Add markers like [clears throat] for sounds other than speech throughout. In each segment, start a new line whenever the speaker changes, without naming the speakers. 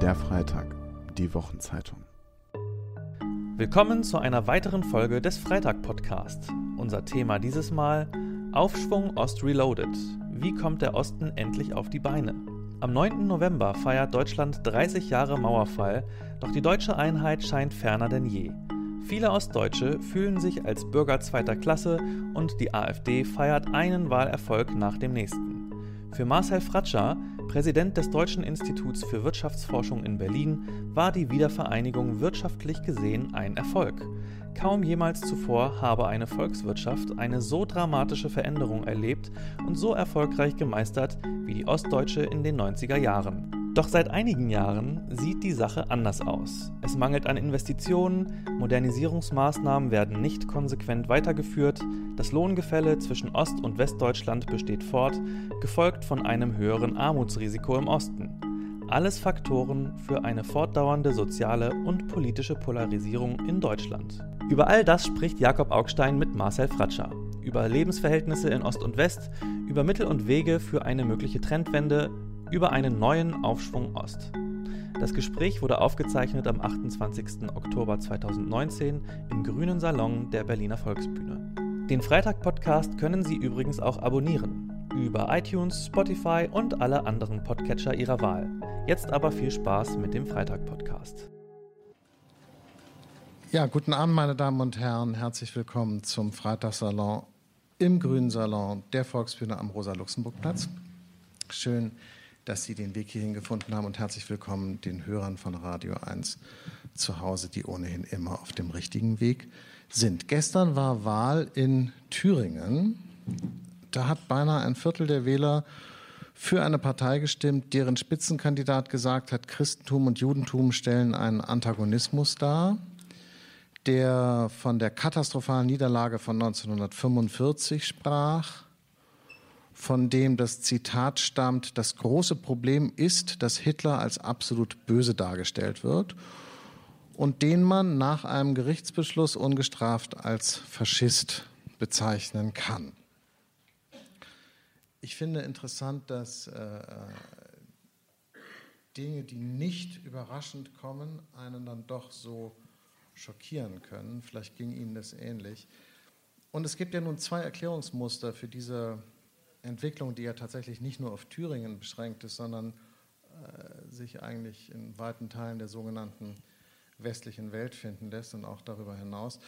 Der Freitag, die Wochenzeitung.
Willkommen zu einer weiteren Folge des Freitag-Podcast. Unser Thema dieses Mal: Aufschwung Ost Reloaded. Wie kommt der Osten endlich auf die Beine? Am 9. November feiert Deutschland 30 Jahre Mauerfall, doch die deutsche Einheit scheint ferner denn je. Viele Ostdeutsche fühlen sich als Bürger zweiter Klasse und die AfD feiert einen Wahlerfolg nach dem nächsten. Für Marcel Fratscher, Präsident des Deutschen Instituts für Wirtschaftsforschung in Berlin, war die Wiedervereinigung wirtschaftlich gesehen ein Erfolg. Kaum jemals zuvor habe eine Volkswirtschaft eine so dramatische Veränderung erlebt und so erfolgreich gemeistert wie die Ostdeutsche in den 90er Jahren. Doch seit einigen Jahren sieht die Sache anders aus. Es mangelt an Investitionen, Modernisierungsmaßnahmen werden nicht konsequent weitergeführt, das Lohngefälle zwischen Ost- und Westdeutschland besteht fort, gefolgt von einem höheren Armutsrisiko im Osten. Alles Faktoren für eine fortdauernde soziale und politische Polarisierung in Deutschland. Über all das spricht Jakob Augstein mit Marcel Fratscher. Über Lebensverhältnisse in Ost und West, über Mittel und Wege für eine mögliche Trendwende, über einen neuen Aufschwung Ost. Das Gespräch wurde aufgezeichnet am 28. Oktober 2019 im Grünen Salon der Berliner Volksbühne. Den Freitag-Podcast können Sie übrigens auch abonnieren über iTunes, Spotify und alle anderen Podcatcher Ihrer Wahl. Jetzt aber viel Spaß mit dem Freitag-Podcast.
Ja, guten Abend, meine Damen und Herren. Herzlich willkommen zum Freitagssalon im Grünen Salon der Volksbühne am Rosa-Luxemburg-Platz. Schön, dass Sie den Weg hierhin gefunden haben und herzlich willkommen den Hörern von Radio 1 zu Hause, die ohnehin immer auf dem richtigen Weg sind. Gestern war Wahl in Thüringen. Da hat beinahe ein Viertel der Wähler für eine Partei gestimmt, deren Spitzenkandidat gesagt hat, Christentum und Judentum stellen einen Antagonismus dar, der von der katastrophalen Niederlage von 1945 sprach von dem das Zitat stammt, das große Problem ist, dass Hitler als absolut böse dargestellt wird und den man nach einem Gerichtsbeschluss ungestraft als Faschist bezeichnen kann. Ich finde interessant, dass äh, Dinge, die nicht überraschend kommen, einen dann doch so schockieren können. Vielleicht ging Ihnen das ähnlich. Und es gibt ja nun zwei Erklärungsmuster für diese Entwicklung, die ja tatsächlich nicht nur auf Thüringen beschränkt ist, sondern äh, sich eigentlich in weiten Teilen der sogenannten westlichen Welt finden lässt und auch darüber hinaus.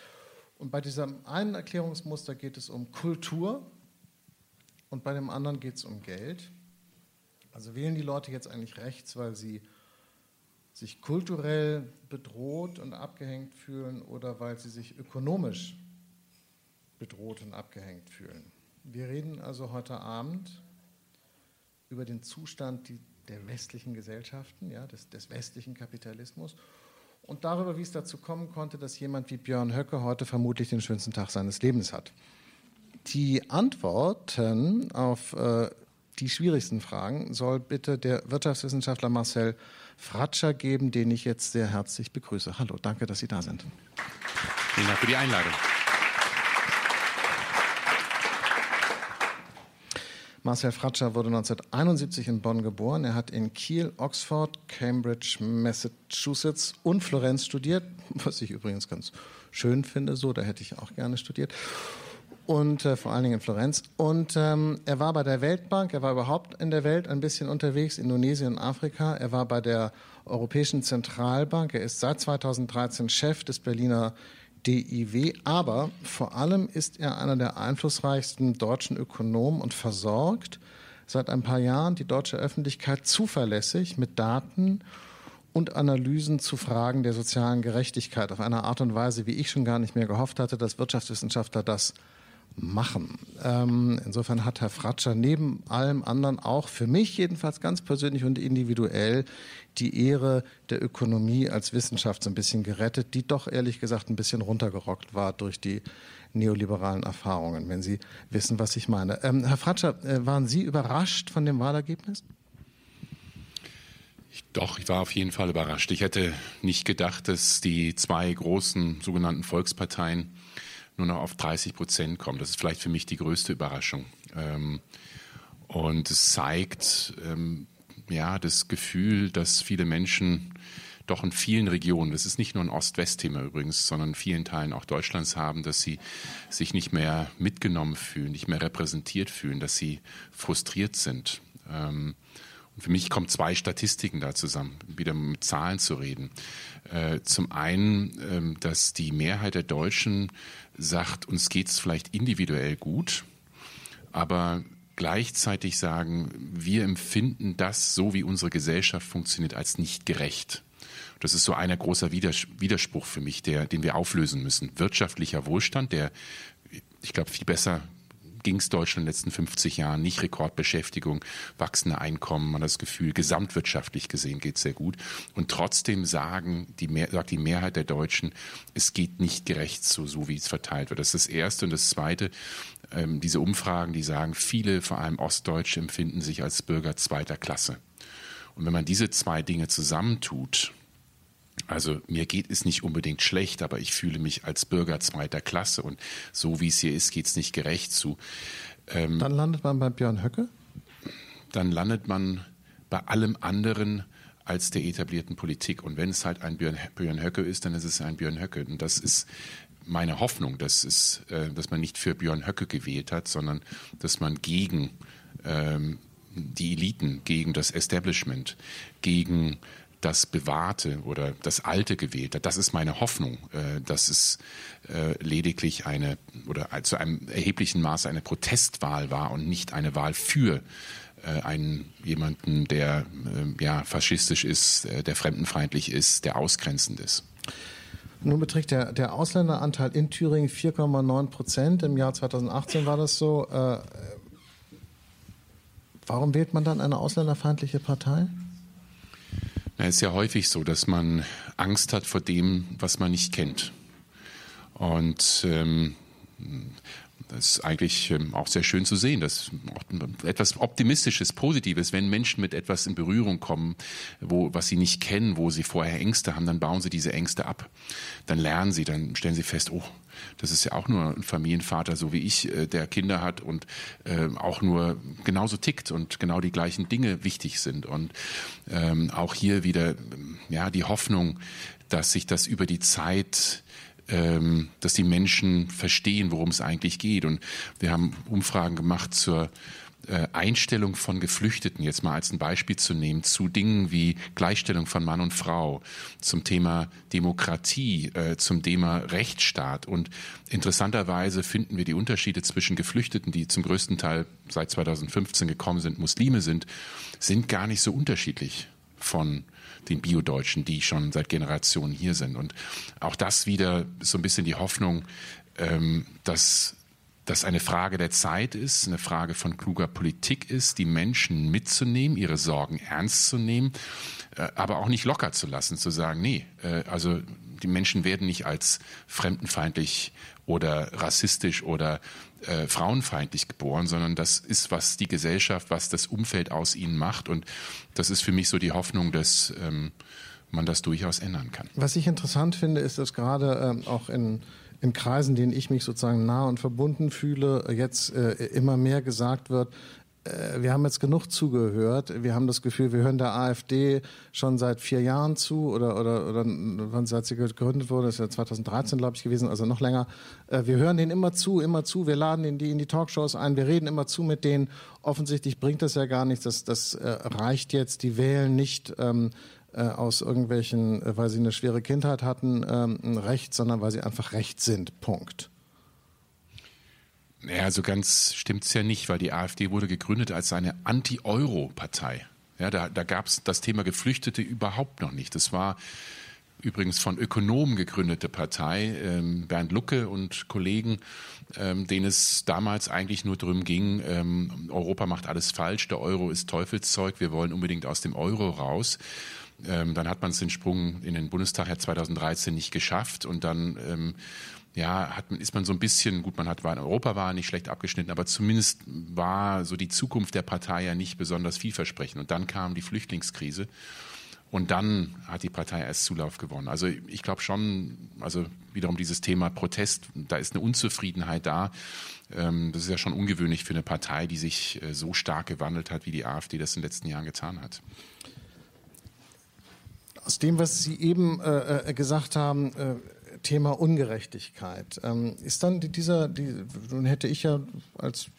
Und bei diesem einen Erklärungsmuster geht es um Kultur und bei dem anderen geht es um Geld. Also wählen die Leute jetzt eigentlich rechts, weil sie sich kulturell bedroht und abgehängt fühlen oder weil sie sich ökonomisch bedroht und abgehängt fühlen. Wir reden also heute Abend über den Zustand der westlichen Gesellschaften, ja, des, des westlichen Kapitalismus und darüber, wie es dazu kommen konnte, dass jemand wie Björn Höcke heute vermutlich den schönsten Tag seines Lebens hat. Die Antworten auf äh, die schwierigsten Fragen soll bitte der Wirtschaftswissenschaftler Marcel Fratscher geben, den ich jetzt sehr herzlich begrüße. Hallo, danke, dass Sie da sind.
Vielen Dank für die Einladung.
Marcel Fratscher wurde 1971 in Bonn geboren. Er hat in Kiel, Oxford, Cambridge, Massachusetts und Florenz studiert, was ich übrigens ganz schön finde. So, da hätte ich auch gerne studiert. Und äh, vor allen Dingen in Florenz. Und ähm, er war bei der Weltbank, er war überhaupt in der Welt ein bisschen unterwegs, Indonesien und Afrika. Er war bei der Europäischen Zentralbank. Er ist seit 2013 Chef des Berliner DIW, aber vor allem ist er einer der einflussreichsten deutschen Ökonomen und versorgt seit ein paar Jahren die deutsche Öffentlichkeit zuverlässig mit Daten und Analysen zu Fragen der sozialen Gerechtigkeit. Auf eine Art und Weise, wie ich schon gar nicht mehr gehofft hatte, dass Wirtschaftswissenschaftler das machen. Ähm, insofern hat Herr Fratscher neben allem anderen auch für mich jedenfalls ganz persönlich und individuell die Ehre der Ökonomie als Wissenschaft so ein bisschen gerettet, die doch ehrlich gesagt ein bisschen runtergerockt war durch die neoliberalen Erfahrungen, wenn Sie wissen, was ich meine. Ähm, Herr Fratscher, äh, waren Sie überrascht von dem Wahlergebnis?
Ich, doch, ich war auf jeden Fall überrascht. Ich hätte nicht gedacht, dass die zwei großen sogenannten Volksparteien nur noch auf 30 Prozent kommen. Das ist vielleicht für mich die größte Überraschung. Ähm, und es zeigt, ähm, ja, das Gefühl, dass viele Menschen doch in vielen Regionen, das ist nicht nur ein Ost-West-Thema übrigens, sondern in vielen Teilen auch Deutschlands haben, dass sie sich nicht mehr mitgenommen fühlen, nicht mehr repräsentiert fühlen, dass sie frustriert sind. Und für mich kommen zwei Statistiken da zusammen, wieder mit Zahlen zu reden. Äh, zum einen, ähm, dass die Mehrheit der Deutschen sagt, uns geht es vielleicht individuell gut, aber gleichzeitig sagen, wir empfinden das, so wie unsere Gesellschaft funktioniert, als nicht gerecht. Das ist so einer großer Widerspruch für mich, der, den wir auflösen müssen. Wirtschaftlicher Wohlstand, der, ich glaube, viel besser ging es Deutschland in den letzten 50 Jahren, nicht Rekordbeschäftigung, wachsende Einkommen, man hat das Gefühl, gesamtwirtschaftlich gesehen geht es sehr gut. Und trotzdem sagen die Mehr, sagt die Mehrheit der Deutschen, es geht nicht gerecht so, so wie es verteilt wird. Das ist das Erste. Und das Zweite, ähm, diese Umfragen, die sagen, viele, vor allem Ostdeutsche, empfinden sich als Bürger zweiter Klasse. Und wenn man diese zwei Dinge zusammentut, also mir geht es nicht unbedingt schlecht, aber ich fühle mich als Bürger zweiter Klasse und so wie es hier ist, geht es nicht gerecht zu.
Ähm, dann landet man bei Björn Höcke?
Dann landet man bei allem anderen als der etablierten Politik. Und wenn es halt ein Björn, Björn Höcke ist, dann ist es ein Björn Höcke. Und das ist meine Hoffnung, dass, es, äh, dass man nicht für Björn Höcke gewählt hat, sondern dass man gegen ähm, die Eliten, gegen das Establishment, gegen das Bewahrte oder das Alte gewählt hat. Das ist meine Hoffnung, äh, dass es äh, lediglich eine oder zu einem erheblichen Maße eine Protestwahl war und nicht eine Wahl für äh, einen jemanden, der ja faschistisch ist, der fremdenfeindlich ist, der ausgrenzend ist.
Nun beträgt der, der Ausländeranteil in Thüringen 4,9 Prozent. Im Jahr 2018 war das so. warum wählt man dann eine ausländerfeindliche Partei?
Es ist ja häufig so, dass man Angst hat vor dem, was man nicht kennt. Und ähm, das ist eigentlich ähm, auch sehr schön zu sehen, dass etwas Optimistisches, Positives, wenn Menschen mit etwas in Berührung kommen, wo, was sie nicht kennen, wo sie vorher Ängste haben, dann bauen sie diese Ängste ab. Dann lernen sie, dann stellen sie fest, oh, das ist ja auch nur ein Familienvater, so wie ich, äh, der Kinder hat und äh, auch nur genauso tickt und genau die gleichen Dinge wichtig sind. Und ähm, auch hier wieder ja, die Hoffnung, dass sich das über die Zeit ähm, dass die Menschen verstehen, worum es eigentlich geht. Und wir haben Umfragen gemacht zur Einstellung von Geflüchteten, jetzt mal als ein Beispiel zu nehmen, zu Dingen wie Gleichstellung von Mann und Frau, zum Thema Demokratie, äh, zum Thema Rechtsstaat. Und interessanterweise finden wir die Unterschiede zwischen Geflüchteten, die zum größten Teil seit 2015 gekommen sind, Muslime sind, sind gar nicht so unterschiedlich von den Biodeutschen, die schon seit Generationen hier sind. Und auch das wieder so ein bisschen die Hoffnung, ähm, dass das eine Frage der Zeit ist, eine Frage von kluger Politik ist, die Menschen mitzunehmen, ihre Sorgen ernst zu nehmen, äh, aber auch nicht locker zu lassen, zu sagen, nee, äh, also die Menschen werden nicht als fremdenfeindlich oder rassistisch oder äh, frauenfeindlich geboren, sondern das ist, was die Gesellschaft, was das Umfeld aus ihnen macht. Und das ist für mich so die Hoffnung, dass ähm, man das durchaus ändern kann.
Was ich interessant finde, ist, dass gerade ähm, auch in, in Kreisen, denen ich mich sozusagen nah und verbunden fühle, jetzt äh, immer mehr gesagt wird, äh, wir haben jetzt genug zugehört. Wir haben das Gefühl, wir hören der AfD schon seit vier Jahren zu oder, oder, oder wann seit sie gegründet wurde, das ist ja 2013, glaube ich, gewesen, also noch länger. Äh, wir hören denen immer zu, immer zu. Wir laden in die, in die Talkshows ein. Wir reden immer zu mit denen. Offensichtlich bringt das ja gar nichts. Das, das äh, reicht jetzt. Die wählen nicht ähm, äh, aus irgendwelchen, äh, weil sie eine schwere Kindheit hatten, ähm, Recht, sondern weil sie einfach recht sind. Punkt.
Ja, so ganz stimmt's ja nicht, weil die AfD wurde gegründet als eine Anti-Euro-Partei. Ja, da, da gab es das Thema Geflüchtete überhaupt noch nicht. Das war übrigens von Ökonomen gegründete Partei, ähm, Bernd Lucke und Kollegen, ähm, denen es damals eigentlich nur darum ging, ähm, Europa macht alles falsch, der Euro ist Teufelszeug, wir wollen unbedingt aus dem Euro raus. Ähm, dann hat man es den Sprung in den Bundestag ja 2013 nicht geschafft und dann ähm, ja, hat, ist man so ein bisschen, gut, man hat war in Europawahl nicht schlecht abgeschnitten, aber zumindest war so die Zukunft der Partei ja nicht besonders vielversprechend. Und dann kam die Flüchtlingskrise. Und dann hat die Partei erst Zulauf gewonnen. Also ich glaube schon, also wiederum dieses Thema Protest, da ist eine Unzufriedenheit da. Ähm, das ist ja schon ungewöhnlich für eine Partei, die sich äh, so stark gewandelt hat, wie die AfD das in den letzten Jahren getan hat.
Aus dem, was Sie eben äh, äh gesagt haben, äh, Thema Ungerechtigkeit, ähm, ist dann dieser, die, nun hätte ich ja als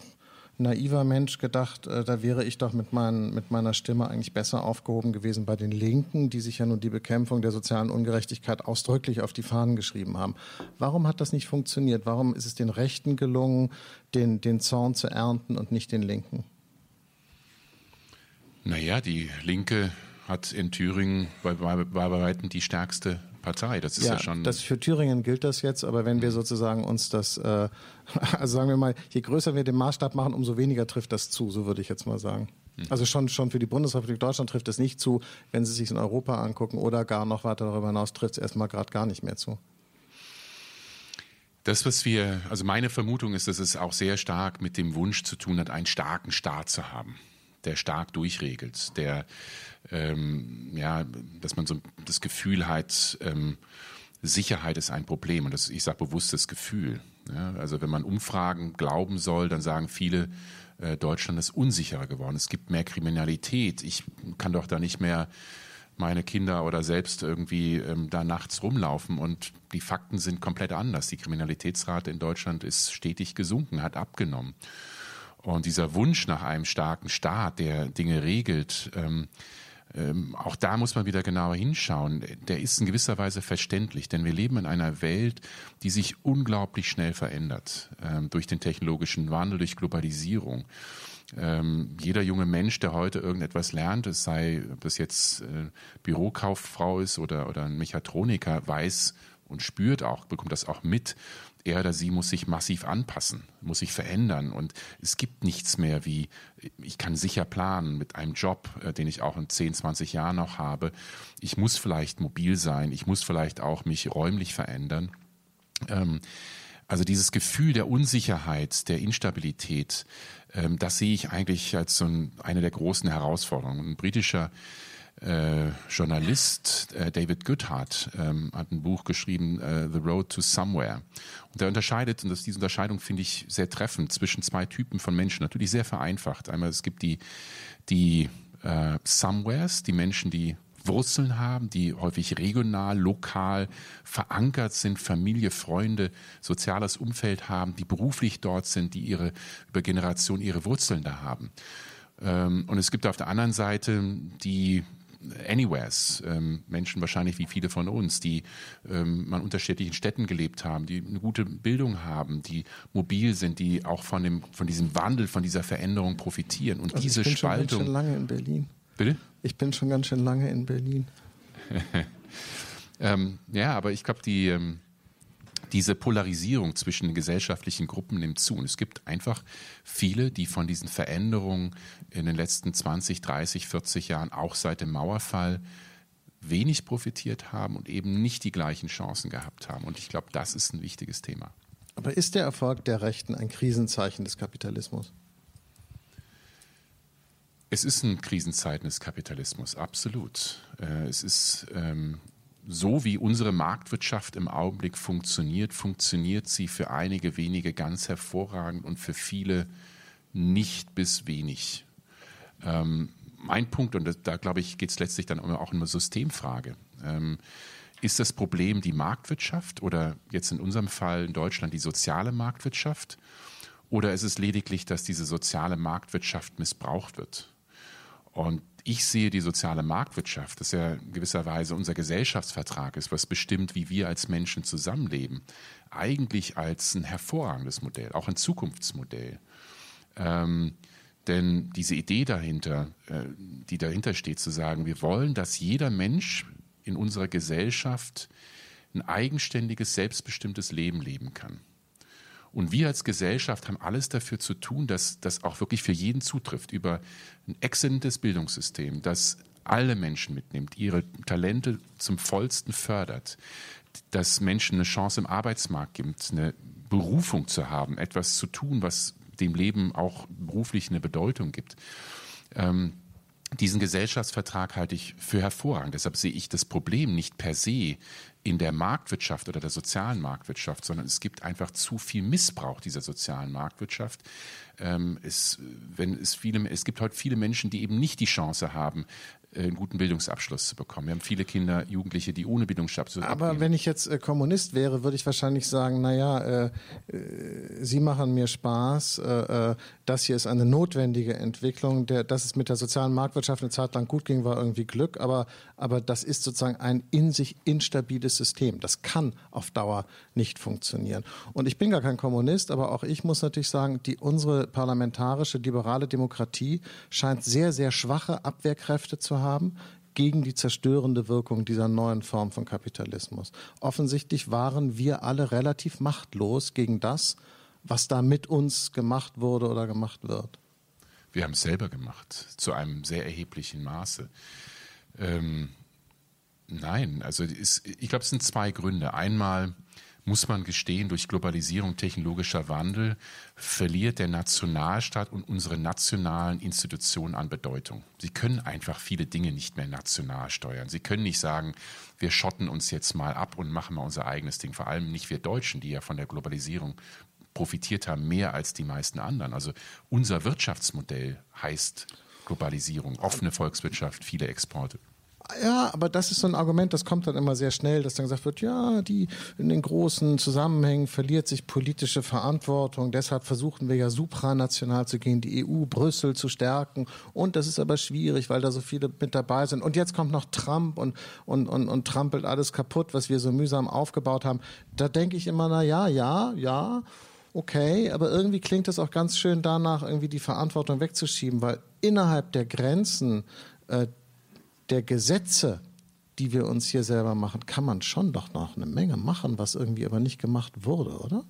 naiver Mensch gedacht, äh, da wäre ich doch mit, mein, mit meiner Stimme eigentlich besser aufgehoben gewesen bei den Linken, die sich ja nun die Bekämpfung der sozialen Ungerechtigkeit ausdrücklich auf die Fahnen geschrieben haben. Warum hat das nicht funktioniert? Warum ist es den Rechten gelungen, den, den Zorn zu ernten und nicht den Linken?
Naja, die Linke hat in Thüringen bei, bei, bei weitem die stärkste Partei. Das ist ja, ja, schon.
Das für Thüringen gilt das jetzt, aber wenn wir mhm. sozusagen uns das, äh, [laughs] also sagen wir mal, je größer wir den Maßstab machen, umso weniger trifft das zu, so würde ich jetzt mal sagen. Mhm. Also schon, schon für die Bundesrepublik Deutschland trifft es nicht zu, wenn Sie sich in Europa angucken oder gar noch weiter darüber hinaus trifft es erstmal gerade gar nicht mehr zu.
Das, was wir, also meine Vermutung ist, dass es auch sehr stark mit dem Wunsch zu tun hat, einen starken Staat zu haben der stark durchregelt, der ähm, ja, dass man so das Gefühl hat, ähm, Sicherheit ist ein Problem und das, ich sage bewusst das Gefühl. Ja, also wenn man Umfragen glauben soll, dann sagen viele, äh, Deutschland ist unsicherer geworden. Es gibt mehr Kriminalität. Ich kann doch da nicht mehr meine Kinder oder selbst irgendwie ähm, da nachts rumlaufen und die Fakten sind komplett anders. Die Kriminalitätsrate in Deutschland ist stetig gesunken, hat abgenommen. Und dieser Wunsch nach einem starken Staat, der Dinge regelt, ähm, ähm, auch da muss man wieder genauer hinschauen. Der ist in gewisser Weise verständlich, denn wir leben in einer Welt, die sich unglaublich schnell verändert ähm, durch den technologischen Wandel, durch Globalisierung. Ähm, jeder junge Mensch, der heute irgendetwas lernt, es sei, ob das jetzt äh, Bürokauffrau ist oder, oder ein Mechatroniker, weiß und spürt auch, bekommt das auch mit, er oder sie muss sich massiv anpassen, muss sich verändern und es gibt nichts mehr wie, ich kann sicher planen mit einem Job, äh, den ich auch in 10, 20 Jahren noch habe. Ich muss vielleicht mobil sein, ich muss vielleicht auch mich räumlich verändern. Ähm, also dieses Gefühl der Unsicherheit, der Instabilität, ähm, das sehe ich eigentlich als so eine der großen Herausforderungen. Ein britischer Journalist äh, David Goodhart ähm, hat ein Buch geschrieben, äh, The Road to Somewhere. Und er unterscheidet, und das, diese Unterscheidung finde ich sehr treffend, zwischen zwei Typen von Menschen, natürlich sehr vereinfacht. Einmal es gibt die, die äh, Somewheres, die Menschen, die Wurzeln haben, die häufig regional, lokal verankert sind, Familie, Freunde, soziales Umfeld haben, die beruflich dort sind, die ihre über Generationen ihre Wurzeln da haben. Ähm, und es gibt auf der anderen Seite die Anywheres, ähm, Menschen wahrscheinlich wie viele von uns, die ähm, an unterschiedlichen Städten gelebt haben, die eine gute Bildung haben, die mobil sind, die auch von, dem, von diesem Wandel, von dieser Veränderung profitieren. Und also diese
ich bin
Spaltung.
Schon ganz schön lange in Berlin.
Bitte?
Ich bin schon ganz schön lange in Berlin. [laughs]
ähm, ja, aber ich glaube, die. Ähm, diese Polarisierung zwischen den gesellschaftlichen Gruppen nimmt zu. Und es gibt einfach viele, die von diesen Veränderungen in den letzten 20, 30, 40 Jahren, auch seit dem Mauerfall, wenig profitiert haben und eben nicht die gleichen Chancen gehabt haben. Und ich glaube, das ist ein wichtiges Thema.
Aber ist der Erfolg der Rechten ein Krisenzeichen des Kapitalismus?
Es ist ein Krisenzeichen des Kapitalismus, absolut. Äh, es ist ähm, so wie unsere Marktwirtschaft im Augenblick funktioniert, funktioniert sie für einige wenige ganz hervorragend und für viele nicht bis wenig. Ähm, mein Punkt, und da, da glaube ich, geht es letztlich dann auch um eine Systemfrage. Ähm, ist das Problem die Marktwirtschaft oder jetzt in unserem Fall in Deutschland die soziale Marktwirtschaft? Oder ist es lediglich, dass diese soziale Marktwirtschaft missbraucht wird? Und ich sehe die soziale Marktwirtschaft, das ja in gewisser Weise unser Gesellschaftsvertrag ist, was bestimmt, wie wir als Menschen zusammenleben, eigentlich als ein hervorragendes Modell, auch ein Zukunftsmodell. Ähm, denn diese Idee dahinter, äh, die dahinter steht, zu sagen, wir wollen, dass jeder Mensch in unserer Gesellschaft ein eigenständiges, selbstbestimmtes Leben leben kann. Und wir als Gesellschaft haben alles dafür zu tun, dass das auch wirklich für jeden zutrifft, über ein exzellentes Bildungssystem, das alle Menschen mitnimmt, ihre Talente zum vollsten fördert, dass Menschen eine Chance im Arbeitsmarkt gibt, eine Berufung zu haben, etwas zu tun, was dem Leben auch beruflich eine Bedeutung gibt. Ähm, diesen Gesellschaftsvertrag halte ich für hervorragend. Deshalb sehe ich das Problem nicht per se in der Marktwirtschaft oder der sozialen Marktwirtschaft, sondern es gibt einfach zu viel Missbrauch dieser sozialen Marktwirtschaft. Ähm, es, wenn es, viele, es gibt heute viele Menschen, die eben nicht die Chance haben, äh, einen guten Bildungsabschluss zu bekommen. Wir haben viele Kinder, Jugendliche, die ohne Bildungsabschluss
Aber abgehen. wenn ich jetzt äh, Kommunist wäre, würde ich wahrscheinlich sagen, naja, äh, äh, Sie machen mir Spaß, äh, äh, das hier ist eine notwendige Entwicklung. Der, dass es mit der sozialen Marktwirtschaft eine Zeit lang gut ging, war irgendwie Glück, aber, aber das ist sozusagen ein in sich instabiles System. Das kann auf Dauer nicht funktionieren. Und ich bin gar kein Kommunist, aber auch ich muss natürlich sagen, die, unsere parlamentarische liberale Demokratie scheint sehr, sehr schwache Abwehrkräfte zu haben gegen die zerstörende Wirkung dieser neuen Form von Kapitalismus. Offensichtlich waren wir alle relativ machtlos gegen das, was da mit uns gemacht wurde oder gemacht wird.
Wir haben es selber gemacht, zu einem sehr erheblichen Maße. Ähm, nein, also ist, ich glaube, es sind zwei Gründe. Einmal muss man gestehen, durch Globalisierung, technologischer Wandel verliert der Nationalstaat und unsere nationalen Institutionen an Bedeutung. Sie können einfach viele Dinge nicht mehr national steuern. Sie können nicht sagen, wir schotten uns jetzt mal ab und machen mal unser eigenes Ding. Vor allem nicht wir Deutschen, die ja von der Globalisierung profitiert haben, mehr als die meisten anderen. Also unser Wirtschaftsmodell heißt Globalisierung, offene Volkswirtschaft, viele Exporte.
Ja, aber das ist so ein Argument, das kommt dann immer sehr schnell, dass dann gesagt wird, ja, die in den großen Zusammenhängen verliert sich politische Verantwortung, deshalb versuchen wir ja supranational zu gehen, die EU, Brüssel zu stärken. Und das ist aber schwierig, weil da so viele mit dabei sind. Und jetzt kommt noch Trump und, und, und, und trampelt alles kaputt, was wir so mühsam aufgebaut haben. Da denke ich immer, na ja, ja, ja, okay, aber irgendwie klingt das auch ganz schön danach, irgendwie die Verantwortung wegzuschieben, weil innerhalb der Grenzen äh, der Gesetze, die wir uns hier selber machen, kann man schon doch noch eine Menge machen, was irgendwie aber nicht gemacht wurde, oder?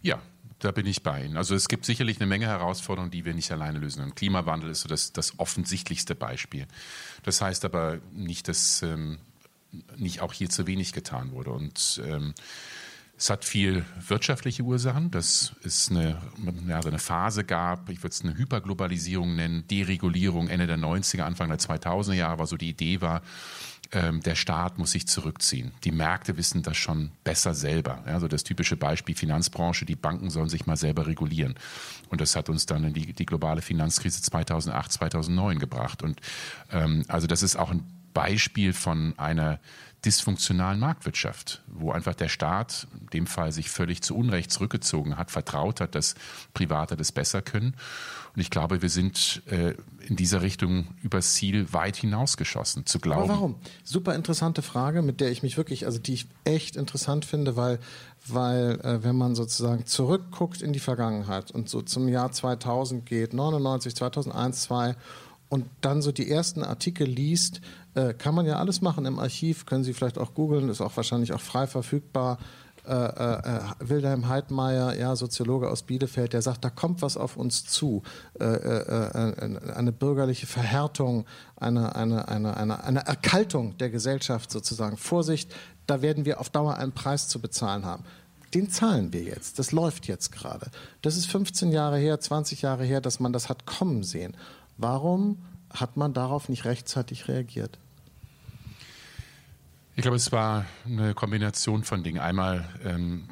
Ja, da bin ich bei Ihnen. Also es gibt sicherlich eine Menge Herausforderungen, die wir nicht alleine lösen können. Klimawandel ist so das, das offensichtlichste Beispiel. Das heißt aber nicht, dass ähm, nicht auch hier zu wenig getan wurde. Und ähm, es hat viel wirtschaftliche Ursachen, dass es eine, ja, eine Phase gab, ich würde es eine Hyperglobalisierung nennen, Deregulierung Ende der 90er, Anfang der 2000er Jahre, war so die Idee war, ähm, der Staat muss sich zurückziehen. Die Märkte wissen das schon besser selber. Ja, so das typische Beispiel Finanzbranche, die Banken sollen sich mal selber regulieren. Und das hat uns dann in die, die globale Finanzkrise 2008, 2009 gebracht. Und ähm, also das ist auch ein Beispiel von einer dysfunktionalen Marktwirtschaft, wo einfach der Staat in dem Fall sich völlig zu Unrecht zurückgezogen hat, vertraut hat, dass Private das besser können. Und ich glaube, wir sind äh, in dieser Richtung übers Ziel weit hinausgeschossen, zu glauben.
Aber warum? Super interessante Frage, mit der ich mich wirklich, also die ich echt interessant finde, weil, weil äh, wenn man sozusagen zurückguckt in die Vergangenheit und so zum Jahr 2000 geht, 99, 2001, 2002 und dann so die ersten Artikel liest, äh, kann man ja alles machen im Archiv, können Sie vielleicht auch googeln, ist auch wahrscheinlich auch frei verfügbar. Äh, äh, Wilhelm Heidmeier, ja, Soziologe aus Bielefeld, der sagt, da kommt was auf uns zu. Äh, äh, äh, eine bürgerliche Verhärtung, eine, eine, eine, eine, eine Erkaltung der Gesellschaft sozusagen. Vorsicht, da werden wir auf Dauer einen Preis zu bezahlen haben den zahlen wir jetzt. Das läuft jetzt gerade. Das ist 15 Jahre her, 20 Jahre her, dass man das hat kommen sehen. Warum hat man darauf nicht rechtzeitig reagiert?
Ich glaube, es war eine Kombination von Dingen. Einmal ähm,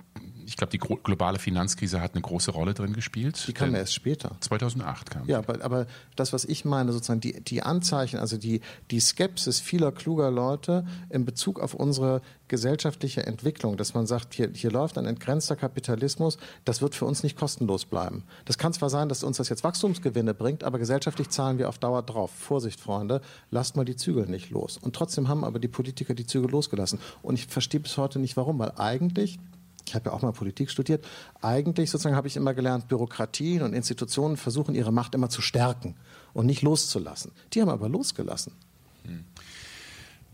ich glaube, die globale Finanzkrise hat eine große Rolle drin gespielt.
Die kam erst später.
2008 kam.
Ja, aber, aber das, was ich meine, sozusagen die, die Anzeichen, also die, die Skepsis vieler kluger Leute in Bezug auf unsere gesellschaftliche Entwicklung, dass man sagt, hier, hier läuft ein entgrenzter Kapitalismus, das wird für uns nicht kostenlos bleiben. Das kann zwar sein, dass uns das jetzt Wachstumsgewinne bringt, aber gesellschaftlich zahlen wir auf Dauer drauf. Vorsicht, Freunde, lasst mal die Zügel nicht los. Und trotzdem haben aber die Politiker die Zügel losgelassen. Und ich verstehe bis heute nicht, warum, weil eigentlich ich habe ja auch mal Politik studiert, eigentlich sozusagen habe ich immer gelernt, Bürokratien und Institutionen versuchen ihre Macht immer zu stärken und nicht loszulassen. Die haben aber losgelassen. Hm.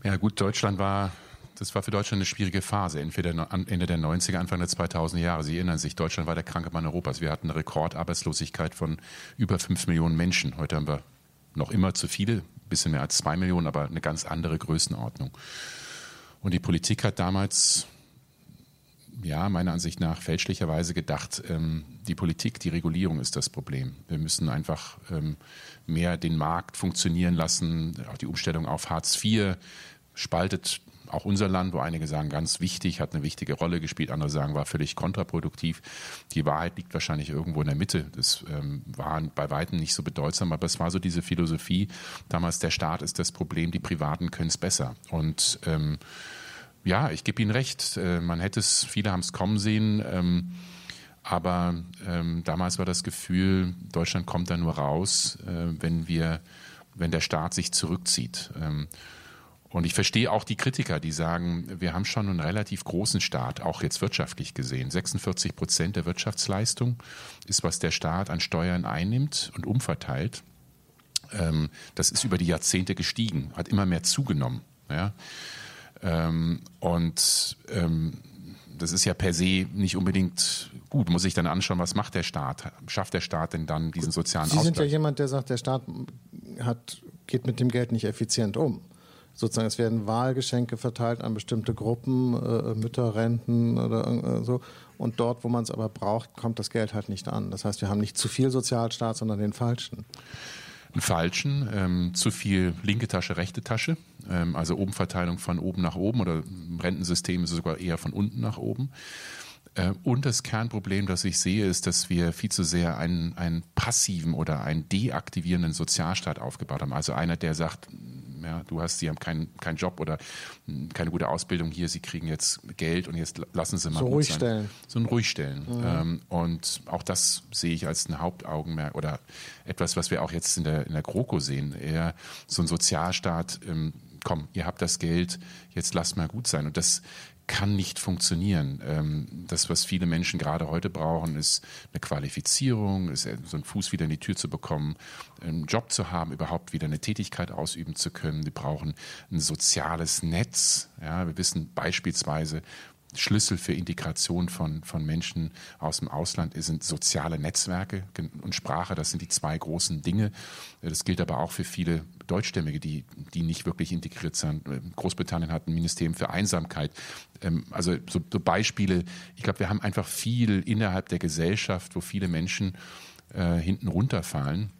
Ja gut, Deutschland war, das war für Deutschland eine schwierige Phase, entweder Ende der 90er, Anfang der 2000er Jahre. Sie erinnern sich, Deutschland war der kranke Mann Europas. Wir hatten eine Rekordarbeitslosigkeit von über fünf Millionen Menschen. Heute haben wir noch immer zu viele, ein bisschen mehr als zwei Millionen, aber eine ganz andere Größenordnung. Und die Politik hat damals ja, meiner Ansicht nach fälschlicherweise gedacht, ähm, die Politik, die Regulierung ist das Problem. Wir müssen einfach ähm, mehr den Markt funktionieren lassen. Auch die Umstellung auf Hartz IV spaltet auch unser Land, wo einige sagen, ganz wichtig, hat eine wichtige Rolle gespielt, andere sagen, war völlig kontraproduktiv. Die Wahrheit liegt wahrscheinlich irgendwo in der Mitte. Das ähm, war bei Weitem nicht so bedeutsam, aber es war so diese Philosophie, damals der Staat ist das Problem, die Privaten können es besser. Und ähm, ja, ich gebe Ihnen recht, äh, man hätte es, viele haben es kommen sehen, ähm, aber ähm, damals war das Gefühl, Deutschland kommt da nur raus, äh, wenn wir, wenn der Staat sich zurückzieht. Ähm, und ich verstehe auch die Kritiker, die sagen, wir haben schon einen relativ großen Staat, auch jetzt wirtschaftlich gesehen. 46 Prozent der Wirtschaftsleistung ist, was der Staat an Steuern einnimmt und umverteilt. Das ist über die Jahrzehnte gestiegen, hat immer mehr zugenommen. Ja? Ähm, und ähm, das ist ja per se nicht unbedingt gut. Muss ich dann anschauen, was macht der Staat? Schafft der Staat denn dann diesen sozialen
Sie
Ausgleich?
sind ja jemand, der sagt, der Staat hat, geht mit dem Geld nicht effizient um sozusagen, es werden Wahlgeschenke verteilt an bestimmte Gruppen, äh, Mütterrenten oder äh, so. Und dort, wo man es aber braucht, kommt das Geld halt nicht an. Das heißt, wir haben nicht zu viel Sozialstaat, sondern den falschen.
Einen falschen, ähm, zu viel linke Tasche, rechte Tasche, ähm, also Obenverteilung von oben nach oben oder im Rentensystem ist es sogar eher von unten nach oben. Äh, und das Kernproblem, das ich sehe, ist, dass wir viel zu sehr einen, einen passiven oder einen deaktivierenden Sozialstaat aufgebaut haben. Also einer, der sagt, ja, du hast, sie haben keinen keinen Job oder hm, keine gute Ausbildung hier, sie kriegen jetzt Geld und jetzt lassen sie mal
so
gut
ruhig
sein.
stellen.
So ein Ruhigstellen.
Mhm.
Ähm, und auch das sehe ich als ein Hauptaugenmerk oder etwas, was wir auch jetzt in der, in der GroKo sehen. Eher so ein Sozialstaat, ähm, komm, ihr habt das Geld, jetzt lasst mal gut sein. Und das kann nicht funktionieren. Ähm, das, was viele Menschen gerade heute brauchen, ist eine Qualifizierung, ist so einen Fuß wieder in die Tür zu bekommen, einen Job zu haben, überhaupt wieder eine Tätigkeit ausüben zu können. Die brauchen ein soziales Netz. Ja, wir wissen beispielsweise, Schlüssel für Integration von, von Menschen aus dem Ausland sind soziale Netzwerke und Sprache. Das sind die zwei großen Dinge. Das gilt aber auch für viele Deutschstämmige, die, die nicht wirklich integriert sind. Großbritannien hat ein Ministerium für Einsamkeit. Ähm, also so, so Beispiele. Ich glaube, wir haben einfach viel innerhalb der Gesellschaft, wo viele Menschen äh, hinten runterfallen.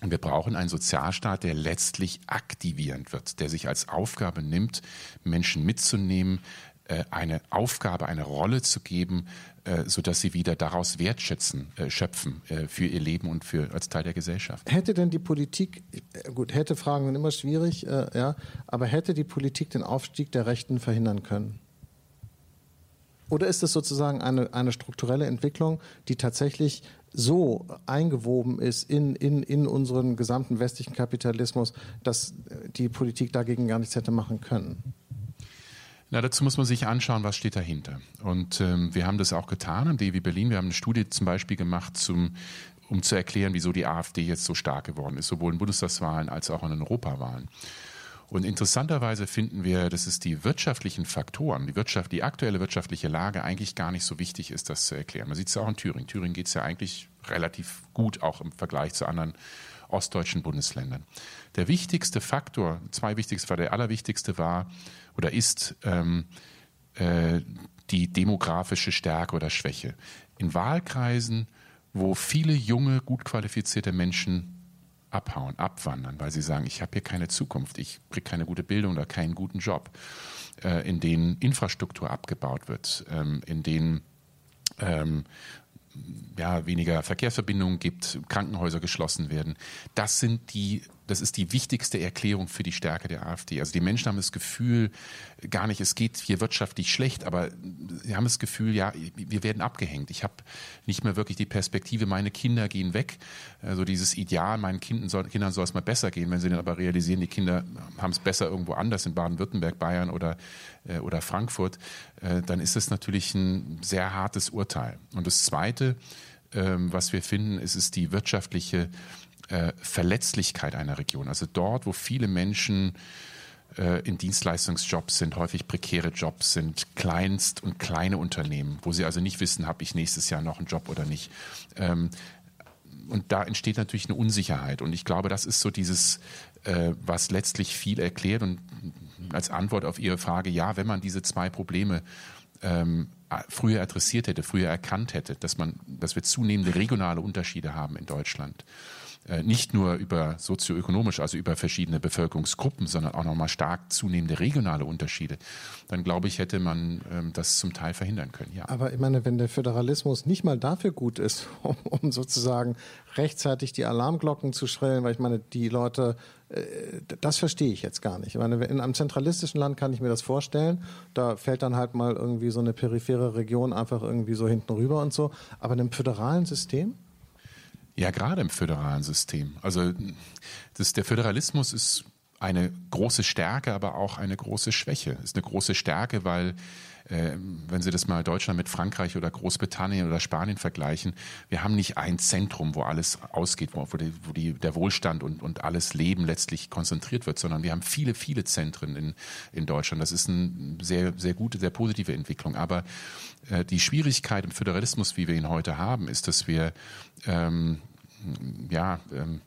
Und wir brauchen einen Sozialstaat, der letztlich aktivierend wird, der sich als Aufgabe nimmt, Menschen mitzunehmen, eine Aufgabe, eine Rolle zu geben, äh, sodass sie wieder daraus wertschätzen, äh, schöpfen für ihr Leben und für als Teil der Gesellschaft.
Hätte denn die Politik, gut, hätte Fragen sind immer schwierig, ja, aber hätte die Politik den Aufstieg der Rechten verhindern können? Oder ist es sozusagen eine, eine strukturelle Entwicklung, die tatsächlich so eingewoben ist in, in, in unseren gesamten westlichen Kapitalismus, dass die Politik dagegen gar nichts hätte machen können?
Na, dazu muss man sich anschauen, was steht dahinter. Und ähm, wir haben das auch getan am DW Berlin. Wir haben eine Studie zum Beispiel gemacht, zum, um zu erklären, wieso die AfD jetzt so stark geworden ist, sowohl in Bundestagswahlen als auch in Europawahlen. Und interessanterweise finden wir, dass es die wirtschaftlichen Faktoren, die, Wirtschaft, die aktuelle wirtschaftliche Lage eigentlich gar nicht so wichtig ist, das zu erklären. Man sieht es ja auch in Thüringen. Thüringen geht es ja eigentlich relativ gut, auch im Vergleich zu anderen ostdeutschen Bundesländern. Der wichtigste Faktor, zwei wichtigste, der allerwichtigste war, oder ist ähm, äh, die demografische Stärke oder Schwäche. In Wahlkreisen, wo viele junge, gut qualifizierte Menschen abhauen, abwandern, weil sie sagen, ich habe hier keine Zukunft, ich kriege keine gute Bildung oder keinen guten Job, äh, in denen Infrastruktur abgebaut wird, ähm, in denen ähm, ja, weniger Verkehrsverbindungen gibt, Krankenhäuser geschlossen werden. Das sind die, das ist die wichtigste Erklärung für die Stärke der AfD. Also die Menschen haben das Gefühl, gar nicht, es geht hier wirtschaftlich schlecht, aber sie haben das Gefühl, ja, wir werden abgehängt. Ich habe nicht mehr wirklich die Perspektive, meine Kinder gehen weg. Also dieses Ideal, meinen Kindern soll, Kindern soll es mal besser gehen, wenn sie dann aber realisieren, die Kinder haben es besser irgendwo anders in Baden-Württemberg, Bayern oder, äh, oder Frankfurt, äh, dann ist es natürlich ein sehr hartes Urteil. Und das Zweite, ähm, was wir finden, ist, ist die wirtschaftliche äh, Verletzlichkeit einer Region. Also dort, wo viele Menschen äh, in Dienstleistungsjobs sind, häufig prekäre Jobs sind, Kleinst- und kleine Unternehmen, wo sie also nicht wissen, habe ich nächstes Jahr noch einen Job oder nicht. Ähm, und da entsteht natürlich eine Unsicherheit. Und ich glaube, das ist so dieses, äh, was letztlich viel erklärt. Und als Antwort auf Ihre Frage, ja, wenn man diese zwei Probleme ähm, früher adressiert hätte, früher erkannt hätte, dass man, dass wir zunehmende regionale Unterschiede haben in Deutschland. Äh, nicht nur über sozioökonomisch, also über verschiedene Bevölkerungsgruppen, sondern auch nochmal stark zunehmende regionale Unterschiede, dann glaube ich, hätte man ähm, das zum Teil verhindern können. Ja.
Aber ich meine, wenn der Föderalismus nicht mal dafür gut ist, [laughs] um, um sozusagen rechtzeitig die Alarmglocken zu schrillen, weil ich meine, die Leute äh, das verstehe ich jetzt gar nicht. Ich meine, in einem zentralistischen Land kann ich mir das vorstellen. Da fällt dann halt mal irgendwie so eine periphere Region einfach irgendwie so hinten rüber und so. Aber in einem föderalen System?
Ja, gerade im föderalen System. Also das, der Föderalismus ist eine große Stärke, aber auch eine große Schwäche. Ist eine große Stärke, weil wenn Sie das mal Deutschland mit Frankreich oder Großbritannien oder Spanien vergleichen, wir haben nicht ein Zentrum, wo alles ausgeht, wo, wo, die, wo die, der Wohlstand und, und alles Leben letztlich konzentriert wird, sondern wir haben viele, viele Zentren in, in Deutschland. Das ist eine sehr, sehr gute, sehr positive Entwicklung. Aber äh, die Schwierigkeit im Föderalismus, wie wir ihn heute haben, ist, dass wir ähm, ja, ähm,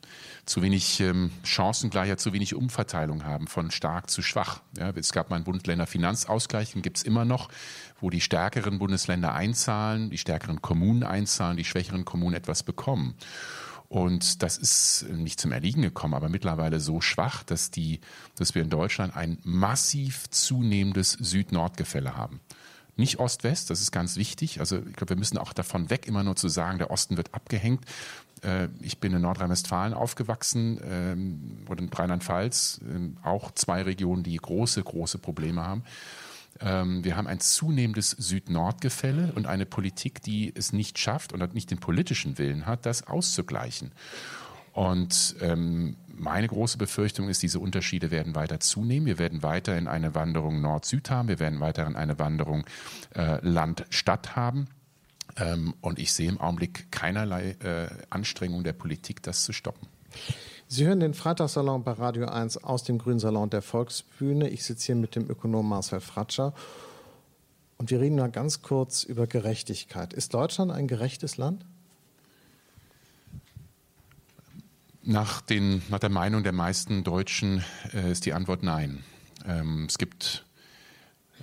zu wenig ähm, Chancengleichheit, zu wenig Umverteilung haben, von stark zu schwach. Ja, es gab mal einen Bund-Länder-Finanzausgleich, den gibt es immer noch, wo die stärkeren Bundesländer einzahlen, die stärkeren Kommunen einzahlen, die schwächeren Kommunen etwas bekommen. Und das ist nicht zum Erliegen gekommen, aber mittlerweile so schwach, dass, die, dass wir in Deutschland ein massiv zunehmendes Süd-Nord-Gefälle haben. Nicht Ost-West, das ist ganz wichtig. Also ich glaube, wir müssen auch davon weg, immer nur zu sagen, der Osten wird abgehängt. Äh, ich bin in Nordrhein-Westfalen aufgewachsen ähm, oder in Rheinland-Pfalz, ähm, auch zwei Regionen, die große, große Probleme haben. Ähm, wir haben ein zunehmendes Süd-Nord-Gefälle und eine Politik, die es nicht schafft und nicht den politischen Willen hat, das auszugleichen. Und ähm, meine große Befürchtung ist, diese Unterschiede werden weiter zunehmen. Wir werden weiterhin eine Wanderung Nord-Süd haben. Wir werden weiterhin eine Wanderung äh, Land-Stadt haben. Ähm, und ich sehe im Augenblick keinerlei äh, Anstrengung der Politik, das zu stoppen.
Sie hören den Freitagssalon bei Radio 1 aus dem Grünen Salon der Volksbühne. Ich sitze hier mit dem Ökonom Marcel Fratscher. Und wir reden mal ganz kurz über Gerechtigkeit. Ist Deutschland ein gerechtes Land?
Nach, den, nach der Meinung der meisten Deutschen äh, ist die Antwort nein. Ähm, es gibt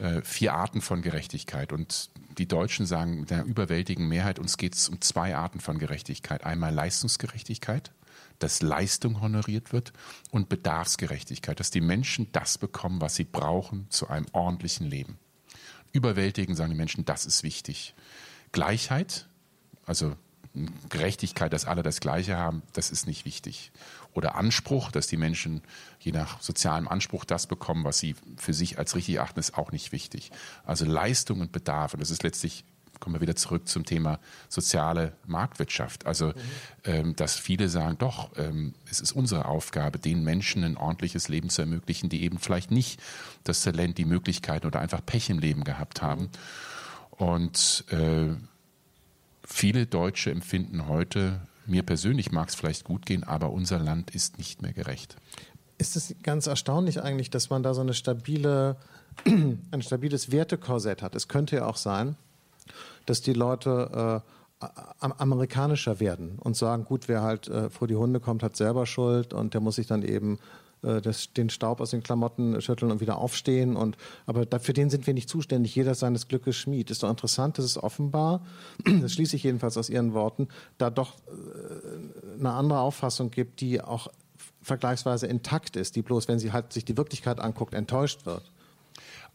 äh, vier Arten von Gerechtigkeit und die Deutschen sagen mit einer überwältigenden Mehrheit, uns geht es um zwei Arten von Gerechtigkeit. Einmal Leistungsgerechtigkeit, dass Leistung honoriert wird und Bedarfsgerechtigkeit, dass die Menschen das bekommen, was sie brauchen zu einem ordentlichen Leben. Überwältigend sagen die Menschen, das ist wichtig. Gleichheit, also Gerechtigkeit, dass alle das Gleiche haben, das ist nicht wichtig. Oder Anspruch, dass die Menschen je nach sozialem Anspruch das bekommen, was sie für sich als richtig achten, ist auch nicht wichtig. Also Leistung und Bedarf, und das ist letztlich, kommen wir wieder zurück zum Thema soziale Marktwirtschaft. Also, mhm. ähm, dass viele sagen, doch, ähm, es ist unsere Aufgabe, den Menschen ein ordentliches Leben zu ermöglichen, die eben vielleicht nicht das Talent, die Möglichkeiten oder einfach Pech im Leben gehabt haben. Mhm. Und äh, viele Deutsche empfinden heute, mir persönlich mag es vielleicht gut gehen, aber unser Land ist nicht mehr gerecht.
Ist es ganz erstaunlich eigentlich, dass man da so eine stabile, [clears throat] ein stabiles Wertekorsett hat? Es könnte ja auch sein, dass die Leute äh, amerikanischer werden und sagen, gut, wer halt äh, vor die Hunde kommt, hat selber Schuld und der muss sich dann eben äh, das, den Staub aus den Klamotten schütteln und wieder aufstehen. Und, aber da, für den sind wir nicht zuständig. Jeder seines Glückes Schmied. Ist doch interessant, dass es offenbar, das schließe ich jedenfalls aus Ihren Worten, da doch äh, eine andere Auffassung gibt, die auch vergleichsweise intakt ist, die bloß, wenn sie halt sich die Wirklichkeit anguckt, enttäuscht wird.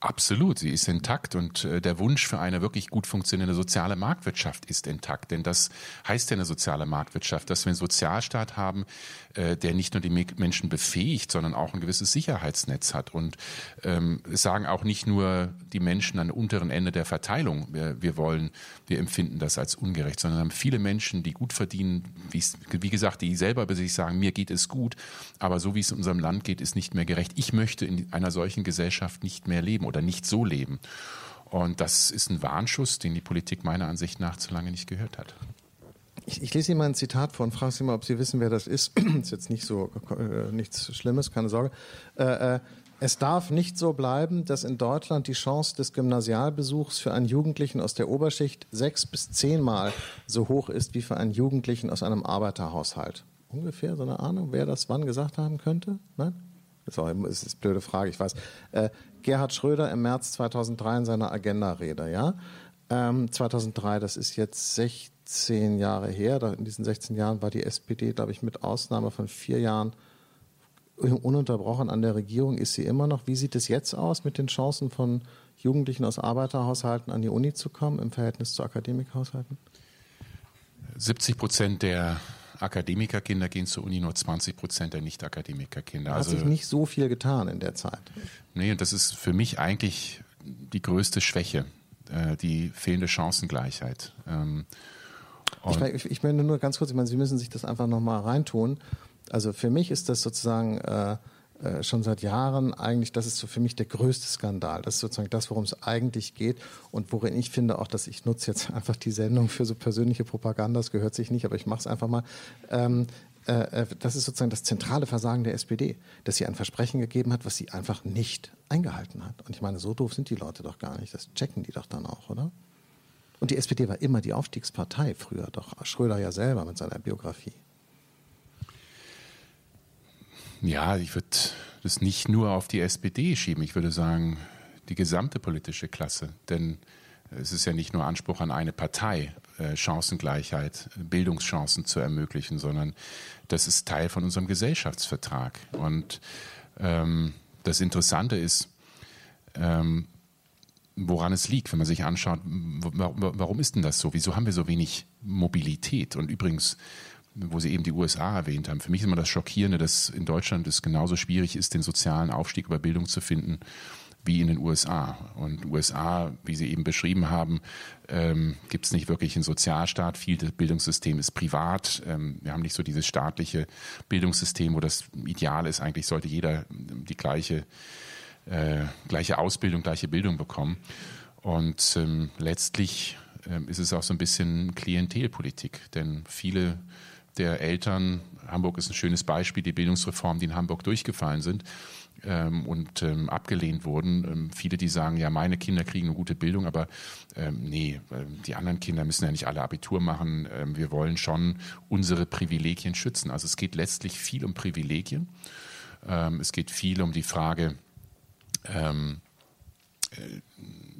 Absolut, sie ist intakt und äh, der Wunsch für eine wirklich gut funktionierende soziale Marktwirtschaft ist intakt. Denn das heißt ja eine soziale Marktwirtschaft, dass wir einen Sozialstaat haben, äh, der nicht nur die Menschen befähigt, sondern auch ein gewisses Sicherheitsnetz hat. Und ähm, sagen auch nicht nur die Menschen an unteren Ende der Verteilung, wir, wir wollen, wir empfinden das als ungerecht, sondern haben viele Menschen, die gut verdienen, wie gesagt, die selber bei sich sagen, mir geht es gut, aber so wie es in unserem Land geht, ist nicht mehr gerecht. Ich möchte in einer solchen Gesellschaft nicht mehr leben oder nicht so leben. Und das ist ein Warnschuss, den die Politik meiner Ansicht nach zu lange nicht gehört hat.
Ich, ich lese Ihnen mal ein Zitat vor und frage Sie mal, ob Sie wissen, wer das ist. [clears throat] ist jetzt nicht so äh, nichts Schlimmes, keine Sorge. Äh, äh, es darf nicht so bleiben, dass in Deutschland die Chance des Gymnasialbesuchs für einen Jugendlichen aus der Oberschicht sechs bis zehnmal so hoch ist wie für einen Jugendlichen aus einem Arbeiterhaushalt. Ungefähr so eine Ahnung, wer das wann gesagt haben könnte? Nein? Das ist, eine blöde Frage, ich weiß. Äh, Gerhard Schröder im März 2003 in seiner Agenda-Rede, ja? Ähm, 2003, das ist jetzt 16 Jahre her. In diesen 16 Jahren war die SPD, glaube ich, mit Ausnahme von vier Jahren ununterbrochen an der Regierung. Ist sie immer noch? Wie sieht es jetzt aus mit den Chancen von Jugendlichen aus Arbeiterhaushalten an die Uni zu kommen im Verhältnis zu Akademikerhaushalten?
70 Prozent der Akademikerkinder gehen zur Uni, nur 20 Prozent der Nicht-Akademikerkinder.
Hat also, sich nicht so viel getan in der Zeit.
Nee, und das ist für mich eigentlich die größte Schwäche, äh, die fehlende Chancengleichheit.
Ich, ich, ich meine nur ganz kurz, ich meine, Sie müssen sich das einfach nochmal reintun. Also für mich ist das sozusagen äh, äh, schon seit Jahren eigentlich, das ist so für mich der größte Skandal. Das ist sozusagen das, worum es eigentlich geht und worin ich finde auch, dass ich nutze jetzt [laughs] einfach die Sendung für so persönliche Propaganda, das gehört sich nicht, aber ich mache es einfach mal. Ähm, äh, äh, das ist sozusagen das zentrale Versagen der SPD, dass sie ein Versprechen gegeben hat, was sie einfach nicht eingehalten hat. Und ich meine, so doof sind die Leute doch gar nicht. Das checken die doch dann auch, oder? Und die SPD war immer die Aufstiegspartei früher, doch Schröder ja selber mit seiner Biografie.
Ja, ich würde das nicht nur auf die SPD schieben. Ich würde sagen, die gesamte politische Klasse. Denn es ist ja nicht nur Anspruch an eine Partei, äh, Chancengleichheit, Bildungschancen zu ermöglichen, sondern das ist Teil von unserem Gesellschaftsvertrag. Und ähm, das Interessante ist, ähm, woran es liegt, wenn man sich anschaut, warum ist denn das so? Wieso haben wir so wenig Mobilität? Und übrigens, wo Sie eben die USA erwähnt haben. Für mich ist immer das Schockierende, dass in Deutschland es genauso schwierig ist, den sozialen Aufstieg über Bildung zu finden wie in den USA. Und USA, wie Sie eben beschrieben haben, ähm, gibt es nicht wirklich einen Sozialstaat. Viel des Bildungssystems ist privat. Ähm, wir haben nicht so dieses staatliche Bildungssystem, wo das Ideal ist, eigentlich sollte jeder die gleiche, äh, gleiche Ausbildung, gleiche Bildung bekommen. Und ähm, letztlich ähm, ist es auch so ein bisschen Klientelpolitik, denn viele der Eltern. Hamburg ist ein schönes Beispiel, die Bildungsreformen, die in Hamburg durchgefallen sind ähm, und ähm, abgelehnt wurden. Ähm, viele, die sagen, ja, meine Kinder kriegen eine gute Bildung, aber ähm, nee, äh, die anderen Kinder müssen ja nicht alle Abitur machen. Ähm, wir wollen schon unsere Privilegien schützen. Also es geht letztlich viel um Privilegien. Ähm, es geht viel um die Frage, äh,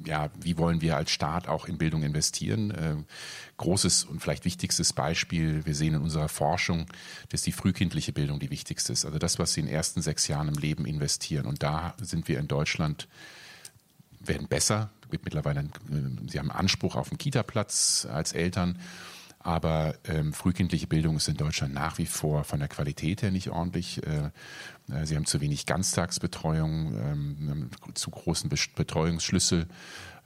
ja, wie wollen wir als Staat auch in Bildung investieren? Äh, großes und vielleicht wichtigstes Beispiel, wir sehen in unserer Forschung, dass die frühkindliche Bildung die wichtigste ist. Also das, was Sie in den ersten sechs Jahren im Leben investieren. Und da sind wir in Deutschland, werden besser. Mittlerweile, Sie haben Anspruch auf einen Kita-Platz als Eltern. Aber ähm, frühkindliche Bildung ist in Deutschland nach wie vor von der Qualität her nicht ordentlich. Äh, äh sie haben zu wenig Ganztagsbetreuung, ähm, zu großen Betreuungsschlüssel.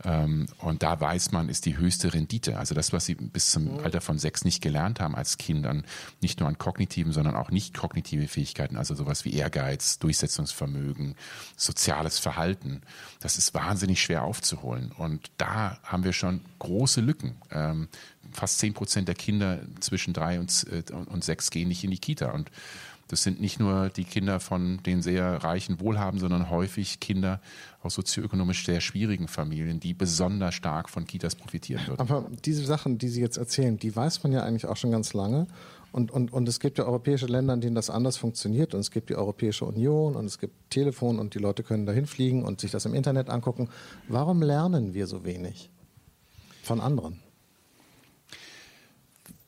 Ähm, und da weiß man, ist die höchste Rendite. Also das, was sie bis zum Alter von sechs nicht gelernt haben als Kindern, nicht nur an kognitiven, sondern auch nicht kognitive Fähigkeiten, also sowas wie Ehrgeiz, Durchsetzungsvermögen, soziales Verhalten, das ist wahnsinnig schwer aufzuholen. Und da haben wir schon große Lücken. Ähm, fast zehn Prozent der Kinder zwischen drei und, äh, und sechs gehen nicht in die Kita. Und das sind nicht nur die Kinder von den sehr reichen Wohlhaben, sondern häufig Kinder aus sozioökonomisch sehr schwierigen Familien, die besonders stark von Kitas profitieren würden.
Aber diese Sachen, die Sie jetzt erzählen, die weiß man ja eigentlich auch schon ganz lange. Und, und, und es gibt ja europäische Länder, in denen das anders funktioniert. Und es gibt die Europäische Union und es gibt Telefon und die Leute können dahin fliegen und sich das im Internet angucken. Warum lernen wir so wenig von anderen?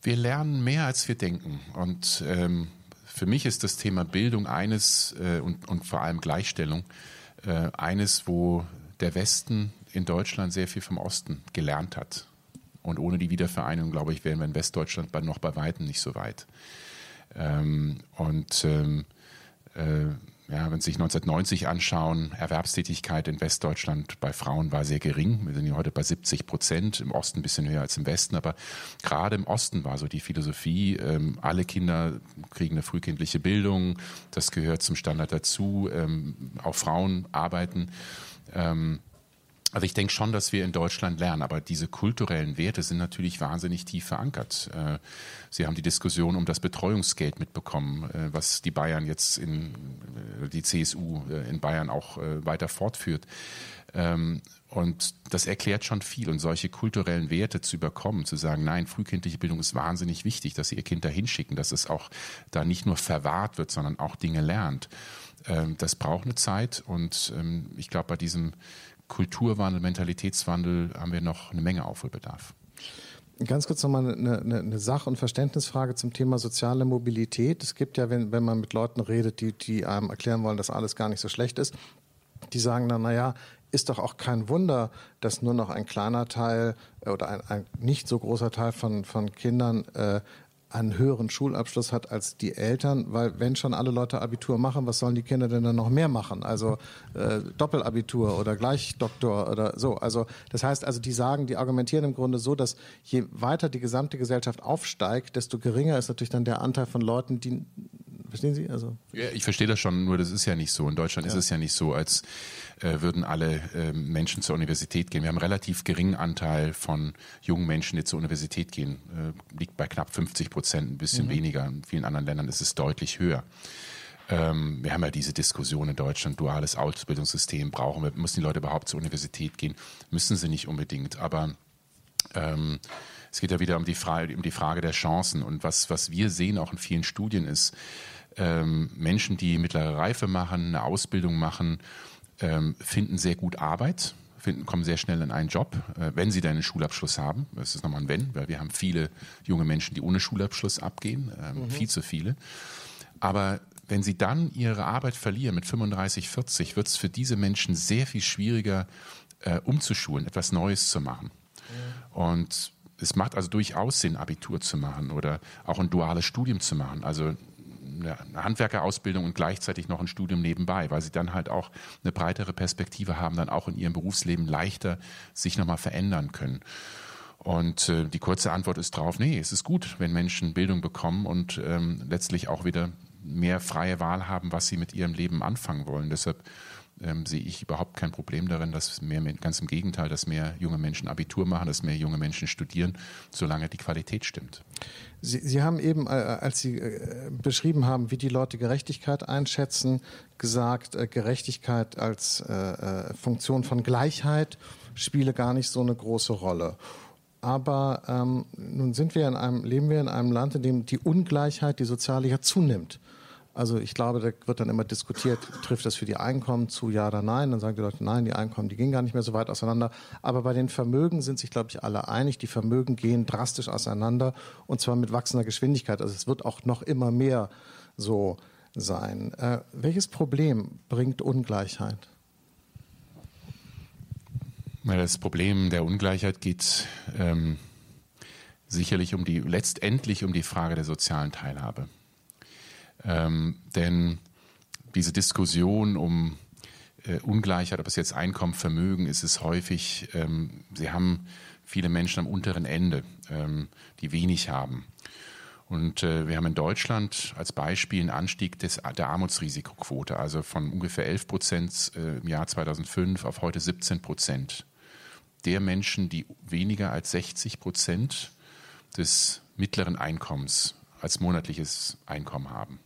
Wir lernen mehr, als wir denken. Und ähm, für mich ist das Thema Bildung eines äh, und, und vor allem Gleichstellung äh, eines, wo der Westen in Deutschland sehr viel vom Osten gelernt hat. Und ohne die Wiedervereinigung, glaube ich, wären wir in Westdeutschland noch bei weitem nicht so weit. Ähm, und ähm, äh, ja, wenn Sie sich 1990 anschauen, Erwerbstätigkeit in Westdeutschland bei Frauen war sehr gering. Wir sind ja heute bei 70 Prozent, im Osten ein bisschen höher als im Westen, aber gerade im Osten war so die Philosophie, ähm, alle Kinder kriegen eine frühkindliche Bildung, das gehört zum Standard dazu, ähm, auch Frauen arbeiten. Ähm, also ich denke schon, dass wir in Deutschland lernen, aber diese kulturellen Werte sind natürlich wahnsinnig tief verankert. Äh, Sie haben die Diskussion um das Betreuungsgeld mitbekommen, äh, was die Bayern jetzt in äh, die CSU in Bayern auch weiter fortführt. Ähm, und das erklärt schon viel. Und solche kulturellen Werte zu überkommen, zu sagen, nein, frühkindliche Bildung ist wahnsinnig wichtig, dass Sie Ihr Kind da hinschicken, dass es auch da nicht nur verwahrt wird, sondern auch Dinge lernt. Ähm, das braucht eine Zeit. Und ähm, ich glaube, bei diesem Kulturwandel, Mentalitätswandel haben wir noch eine Menge Aufholbedarf.
Ganz kurz nochmal eine, eine, eine Sach- und Verständnisfrage zum Thema soziale Mobilität. Es gibt ja, wenn, wenn man mit Leuten redet, die, die einem erklären wollen, dass alles gar nicht so schlecht ist, die sagen dann, naja, ist doch auch kein Wunder, dass nur noch ein kleiner Teil oder ein, ein nicht so großer Teil von, von Kindern äh, einen höheren Schulabschluss hat als die Eltern, weil wenn schon alle Leute Abitur machen, was sollen die Kinder denn dann noch mehr machen? Also äh, Doppelabitur oder Gleichdoktor oder so. Also das heißt, also die sagen, die argumentieren im Grunde so, dass je weiter die gesamte Gesellschaft aufsteigt, desto geringer ist natürlich dann der Anteil von Leuten, die Verstehen Sie? Also
ja, ich verstehe das schon, nur das ist ja nicht so. In Deutschland ja. ist es ja nicht so, als äh, würden alle äh, Menschen zur Universität gehen. Wir haben einen relativ geringen Anteil von jungen Menschen, die zur Universität gehen. Äh, liegt bei knapp 50 Prozent, ein bisschen mhm. weniger. In vielen anderen Ländern ist es deutlich höher. Ähm, wir haben ja diese Diskussion in Deutschland, duales Ausbildungssystem, brauchen wir, müssen die Leute überhaupt zur Universität gehen? Müssen sie nicht unbedingt, aber ähm, es geht ja wieder um die, Frage, um die Frage der Chancen. Und was, was wir sehen auch in vielen Studien ist, ähm, Menschen, die mittlere Reife machen, eine Ausbildung machen, ähm, finden sehr gut Arbeit, finden, kommen sehr schnell in einen Job, äh, wenn sie dann einen Schulabschluss haben. Das ist nochmal ein Wenn, weil wir haben viele junge Menschen, die ohne Schulabschluss abgehen, ähm, mhm. viel zu viele. Aber wenn sie dann ihre Arbeit verlieren mit 35, 40, wird es für diese Menschen sehr viel schwieriger, äh, umzuschulen, etwas Neues zu machen. Mhm. Und es macht also durchaus Sinn, Abitur zu machen oder auch ein duales Studium zu machen. Also eine Handwerkerausbildung und gleichzeitig noch ein Studium nebenbei, weil sie dann halt auch eine breitere Perspektive haben, dann auch in ihrem Berufsleben leichter sich nochmal verändern können. Und äh, die kurze Antwort ist drauf, nee, es ist gut, wenn Menschen Bildung bekommen und ähm, letztlich auch wieder mehr freie Wahl haben, was sie mit ihrem Leben anfangen wollen. Deshalb ähm, sehe ich überhaupt kein Problem darin, dass mehr, ganz im Gegenteil, dass mehr junge Menschen Abitur machen, dass mehr junge Menschen studieren, solange die Qualität stimmt.
Sie, Sie haben eben, äh, als Sie äh, beschrieben haben, wie die Leute Gerechtigkeit einschätzen, gesagt, äh, Gerechtigkeit als Funktion von Gleichheit spiele gar nicht so eine große Rolle. Aber ähm, nun sind wir in einem, leben wir in einem Land, in dem die Ungleichheit, die soziale ja zunimmt. Also ich glaube, da wird dann immer diskutiert, trifft das für die Einkommen zu, ja oder nein. Dann sagen die Leute, nein, die Einkommen, die gehen gar nicht mehr so weit auseinander. Aber bei den Vermögen sind sich, glaube ich, alle einig. Die Vermögen gehen drastisch auseinander und zwar mit wachsender Geschwindigkeit. Also es wird auch noch immer mehr so sein. Äh, welches Problem bringt Ungleichheit?
Das Problem der Ungleichheit geht ähm, sicherlich um die letztendlich um die Frage der sozialen Teilhabe. Ähm, denn diese Diskussion um äh, Ungleichheit, ob es jetzt Einkommen, Vermögen ist, ist häufig, ähm, sie haben viele Menschen am unteren Ende, ähm, die wenig haben. Und äh, wir haben in Deutschland als Beispiel einen Anstieg des, der Armutsrisikoquote, also von ungefähr 11 Prozent äh, im Jahr 2005 auf heute 17 Prozent der Menschen, die weniger als 60 Prozent des mittleren Einkommens als monatliches Einkommen haben.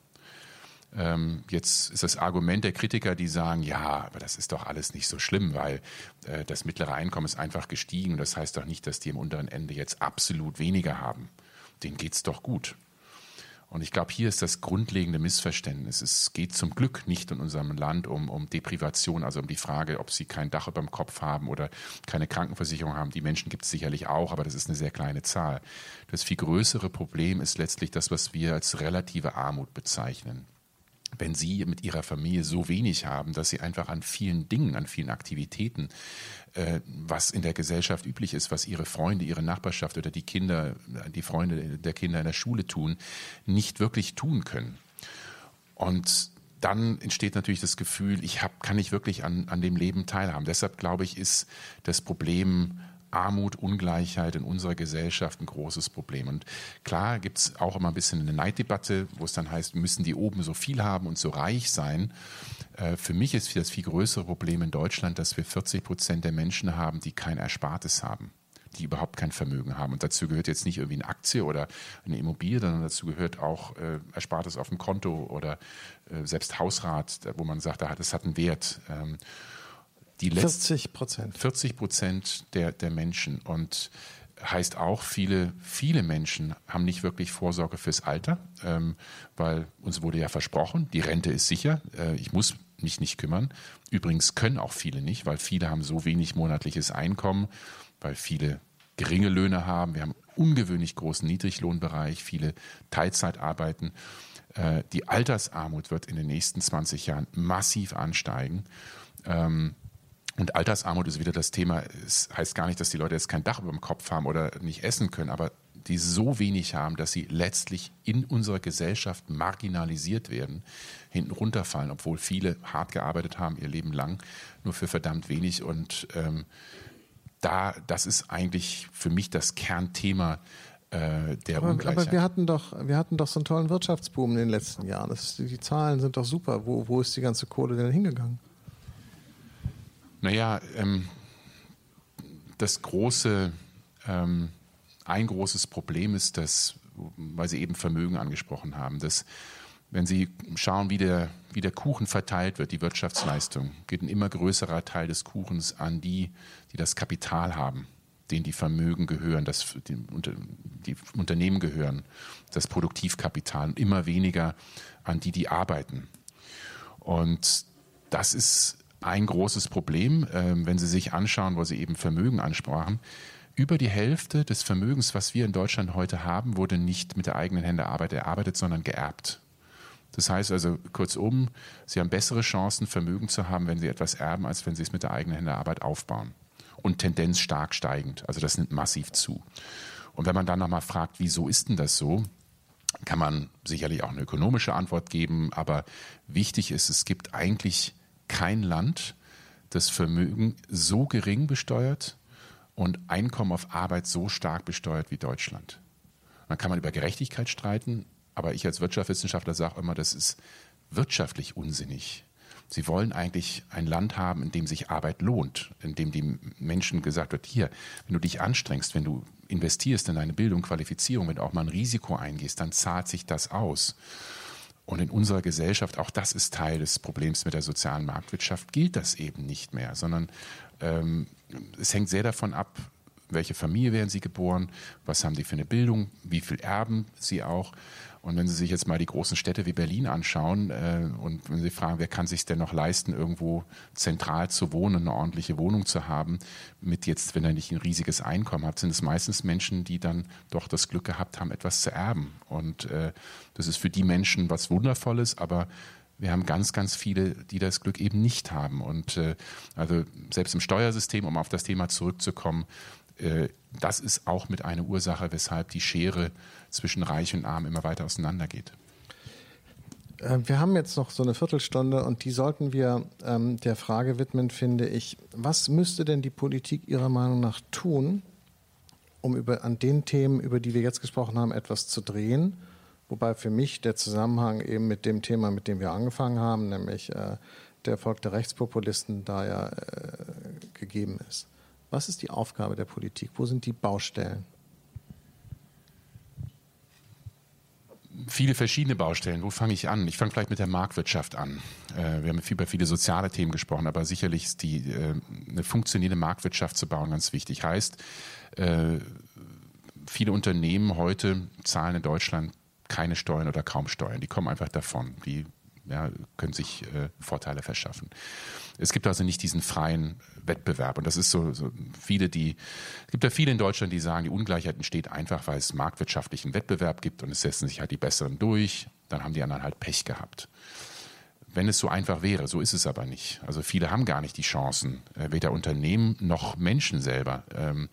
Ähm, jetzt ist das Argument der Kritiker, die sagen, ja, aber das ist doch alles nicht so schlimm, weil äh, das mittlere Einkommen ist einfach gestiegen. Das heißt doch nicht, dass die im unteren Ende jetzt absolut weniger haben. Denen geht's doch gut. Und ich glaube, hier ist das grundlegende Missverständnis. Es geht zum Glück nicht in unserem Land um, um Deprivation, also um die Frage, ob sie kein Dach über dem Kopf haben oder keine Krankenversicherung haben. Die Menschen gibt es sicherlich auch, aber das ist eine sehr kleine Zahl. Das viel größere Problem ist letztlich das, was wir als relative Armut bezeichnen wenn Sie mit Ihrer Familie so wenig haben, dass Sie einfach an vielen Dingen, an vielen Aktivitäten, äh, was in der Gesellschaft üblich ist, was Ihre Freunde, Ihre Nachbarschaft oder die Kinder, die Freunde der Kinder in der Schule tun, nicht wirklich tun können. Und dann entsteht natürlich das Gefühl, ich hab, kann nicht wirklich an, an dem Leben teilhaben. Deshalb glaube ich, ist das Problem Armut, Ungleichheit in unserer Gesellschaft ein großes Problem. Und klar gibt es auch immer ein bisschen eine Neiddebatte, wo es dann heißt, müssen die oben so viel haben und so reich sein. Äh, für mich ist das viel größere Problem in Deutschland, dass wir 40 Prozent der Menschen haben, die kein Erspartes haben die überhaupt kein Vermögen haben. Und dazu gehört jetzt nicht irgendwie eine Aktie oder eine Immobilie, sondern dazu gehört auch äh, Erspartes auf dem Konto oder äh, selbst Hausrat, wo man sagt, das hat einen Wert. Ähm,
die 40 Prozent.
40 Prozent der, der Menschen. Und heißt auch, viele, viele Menschen haben nicht wirklich Vorsorge fürs Alter, ähm, weil uns wurde ja versprochen, die Rente ist sicher. Äh, ich muss mich nicht kümmern. Übrigens können auch viele nicht, weil viele haben so wenig monatliches Einkommen, weil viele geringe Löhne haben. Wir haben ungewöhnlich großen Niedriglohnbereich, viele Teilzeit arbeiten. Äh, die Altersarmut wird in den nächsten 20 Jahren massiv ansteigen. Ähm, und Altersarmut ist wieder das Thema. Es heißt gar nicht, dass die Leute jetzt kein Dach über dem Kopf haben oder nicht essen können, aber die so wenig haben, dass sie letztlich in unserer Gesellschaft marginalisiert werden, hinten runterfallen, obwohl viele hart gearbeitet haben ihr Leben lang, nur für verdammt wenig. Und ähm, da, das ist eigentlich für mich das Kernthema äh, der
aber,
Ungleichheit.
Aber wir hatten doch, wir hatten doch so einen tollen Wirtschaftsboom in den letzten Jahren. Das, die Zahlen sind doch super. Wo, wo ist die ganze Kohle denn hingegangen?
Naja, ähm, das große, ähm, ein großes Problem ist, dass, weil Sie eben Vermögen angesprochen haben, dass wenn Sie schauen, wie der, wie der Kuchen verteilt wird, die Wirtschaftsleistung, geht ein immer größerer Teil des Kuchens an die, die das Kapital haben, denen die Vermögen gehören, das, die, die Unternehmen gehören, das Produktivkapital immer weniger an die, die arbeiten. Und das ist ein großes Problem, ähm, wenn Sie sich anschauen, wo Sie eben Vermögen ansprachen. Über die Hälfte des Vermögens, was wir in Deutschland heute haben, wurde nicht mit der eigenen Hände erarbeitet, sondern geerbt. Das heißt also, kurzum, Sie haben bessere Chancen, Vermögen zu haben, wenn Sie etwas erben, als wenn Sie es mit der eigenen Hände Arbeit aufbauen. Und Tendenz stark steigend. Also das nimmt massiv zu. Und wenn man dann nochmal fragt, wieso ist denn das so, kann man sicherlich auch eine ökonomische Antwort geben. Aber wichtig ist, es gibt eigentlich kein Land, das Vermögen so gering besteuert und Einkommen auf Arbeit so stark besteuert wie Deutschland. Dann kann man über Gerechtigkeit streiten, aber ich als Wirtschaftswissenschaftler sage immer, das ist wirtschaftlich unsinnig. Sie wollen eigentlich ein Land haben, in dem sich Arbeit lohnt, in dem die Menschen gesagt wird, hier, wenn du dich anstrengst, wenn du investierst in deine Bildung, Qualifizierung, wenn du auch mal ein Risiko eingehst, dann zahlt sich das aus. Und in unserer Gesellschaft, auch das ist Teil des Problems mit der sozialen Marktwirtschaft, gilt das eben nicht mehr, sondern ähm, es hängt sehr davon ab, welche Familie werden sie geboren, was haben die für eine Bildung, wie viel erben sie auch. Und wenn Sie sich jetzt mal die großen Städte wie Berlin anschauen äh, und wenn Sie fragen, wer kann sich denn noch leisten, irgendwo zentral zu wohnen, eine ordentliche Wohnung zu haben, mit jetzt, wenn er nicht ein riesiges Einkommen hat, sind es meistens Menschen, die dann doch das Glück gehabt haben, etwas zu erben. Und äh, das ist für die Menschen was Wundervolles, aber wir haben ganz, ganz viele, die das Glück eben nicht haben. Und äh, also selbst im Steuersystem, um auf das Thema zurückzukommen, äh, das ist auch mit einer Ursache, weshalb die Schere zwischen Reich und Arm immer weiter auseinandergeht.
Äh, wir haben jetzt noch so eine Viertelstunde und die sollten wir ähm, der Frage widmen, finde ich, was müsste denn die Politik Ihrer Meinung nach tun, um über, an den Themen, über die wir jetzt gesprochen haben, etwas zu drehen? Wobei für mich der Zusammenhang eben mit dem Thema, mit dem wir angefangen haben, nämlich äh, der Erfolg der Rechtspopulisten, da ja äh, gegeben ist. Was ist die Aufgabe der Politik? Wo sind die Baustellen?
Viele verschiedene Baustellen. Wo fange ich an? Ich fange vielleicht mit der Marktwirtschaft an. Äh, wir haben über viele soziale Themen gesprochen, aber sicherlich ist die, äh, eine funktionierende Marktwirtschaft zu bauen ganz wichtig. Heißt, äh, viele Unternehmen heute zahlen in Deutschland keine Steuern oder kaum Steuern. Die kommen einfach davon. Die ja, können sich äh, Vorteile verschaffen. Es gibt also nicht diesen freien Wettbewerb. Und das ist so, so viele, die, es gibt ja viele in Deutschland, die sagen, die Ungleichheit entsteht einfach, weil es marktwirtschaftlichen Wettbewerb gibt und es setzen sich halt die Besseren durch, dann haben die anderen halt Pech gehabt. Wenn es so einfach wäre, so ist es aber nicht. Also viele haben gar nicht die Chancen, äh, weder Unternehmen noch Menschen selber. Ähm,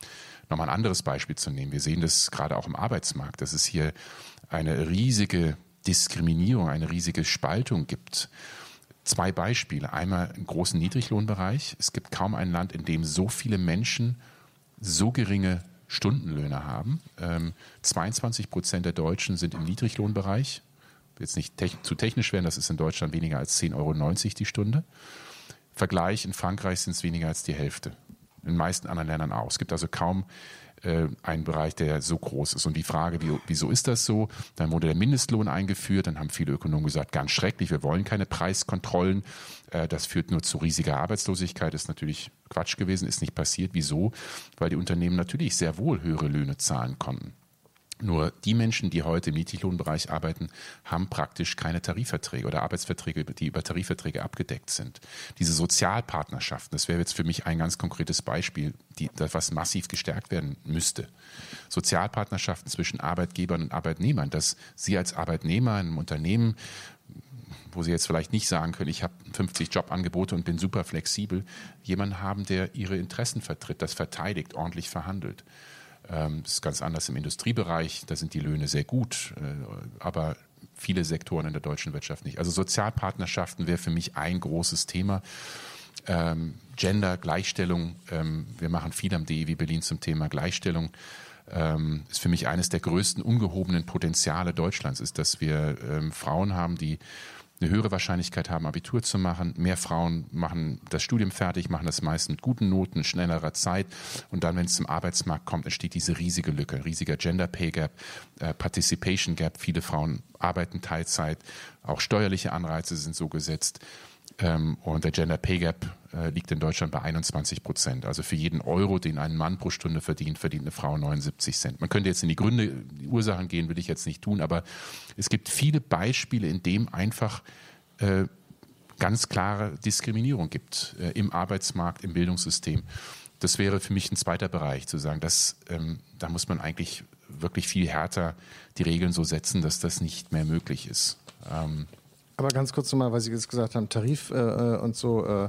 Nochmal ein anderes Beispiel zu nehmen. Wir sehen das gerade auch im Arbeitsmarkt, dass es hier eine riesige Diskriminierung, eine riesige Spaltung gibt. Zwei Beispiele. Einmal im großen Niedriglohnbereich. Es gibt kaum ein Land, in dem so viele Menschen so geringe Stundenlöhne haben. Ähm, 22 Prozent der Deutschen sind im Niedriglohnbereich. Jetzt nicht te zu technisch werden, das ist in Deutschland weniger als 10,90 Euro die Stunde. Vergleich in Frankreich sind es weniger als die Hälfte. In den meisten anderen Ländern auch. Es gibt also kaum ein Bereich, der so groß ist. Und die Frage, wie, wieso ist das so? Dann wurde der Mindestlohn eingeführt, dann haben viele Ökonomen gesagt, ganz schrecklich, wir wollen keine Preiskontrollen. Äh, das führt nur zu riesiger Arbeitslosigkeit, ist natürlich Quatsch gewesen, ist nicht passiert. Wieso? Weil die Unternehmen natürlich sehr wohl höhere Löhne zahlen konnten. Nur die Menschen, die heute im Niedriglohnbereich arbeiten, haben praktisch keine Tarifverträge oder Arbeitsverträge, die über Tarifverträge abgedeckt sind. Diese Sozialpartnerschaften, das wäre jetzt für mich ein ganz konkretes Beispiel, die, was massiv gestärkt werden müsste. Sozialpartnerschaften zwischen Arbeitgebern und Arbeitnehmern, dass Sie als Arbeitnehmer in einem Unternehmen wo Sie jetzt vielleicht nicht sagen können, ich habe 50 Jobangebote und bin super flexibel, jemanden haben, der Ihre Interessen vertritt, das verteidigt, ordentlich verhandelt. Ähm, das ist ganz anders im Industriebereich, da sind die Löhne sehr gut, äh, aber viele Sektoren in der deutschen Wirtschaft nicht. Also Sozialpartnerschaften wäre für mich ein großes Thema. Ähm, Gender, Gleichstellung, ähm, wir machen viel am DEW Berlin zum Thema Gleichstellung. Ist für mich eines der größten ungehobenen Potenziale Deutschlands, ist, dass wir Frauen haben, die eine höhere Wahrscheinlichkeit haben, Abitur zu machen. Mehr Frauen machen das Studium fertig, machen das meist mit guten Noten, schnellerer Zeit. Und dann, wenn es zum Arbeitsmarkt kommt, entsteht diese riesige Lücke, riesiger Gender Pay Gap, äh, Participation Gap. Viele Frauen arbeiten Teilzeit. Auch steuerliche Anreize sind so gesetzt. Ähm, und der Gender Pay Gap äh, liegt in Deutschland bei 21 Prozent. Also für jeden Euro, den ein Mann pro Stunde verdient, verdient eine Frau 79 Cent. Man könnte jetzt in die Gründe, die Ursachen gehen, will ich jetzt nicht tun, aber es gibt viele Beispiele, in dem einfach äh, ganz klare Diskriminierung gibt äh, im Arbeitsmarkt, im Bildungssystem. Das wäre für mich ein zweiter Bereich, zu sagen, dass, ähm, da muss man eigentlich wirklich viel härter die Regeln so setzen, dass das nicht mehr möglich ist. Ähm,
aber ganz kurz nochmal, weil Sie jetzt gesagt haben, Tarif äh, äh und so, äh, äh,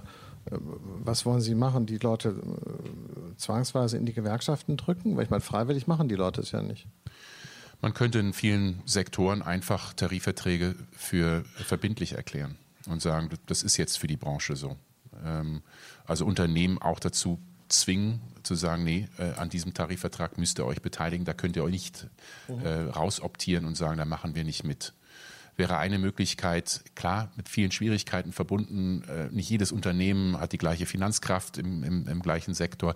was wollen Sie machen? Die Leute äh, zwangsweise in die Gewerkschaften drücken? Weil ich meine, freiwillig machen die Leute es ja nicht.
Man könnte in vielen Sektoren einfach Tarifverträge für verbindlich erklären und sagen, das ist jetzt für die Branche so. Ähm, also Unternehmen auch dazu zwingen, zu sagen, nee, äh, an diesem Tarifvertrag müsst ihr euch beteiligen, da könnt ihr euch nicht mhm. äh, rausoptieren und sagen, da machen wir nicht mit wäre eine Möglichkeit, klar, mit vielen Schwierigkeiten verbunden. Äh, nicht jedes Unternehmen hat die gleiche Finanzkraft im, im, im gleichen Sektor.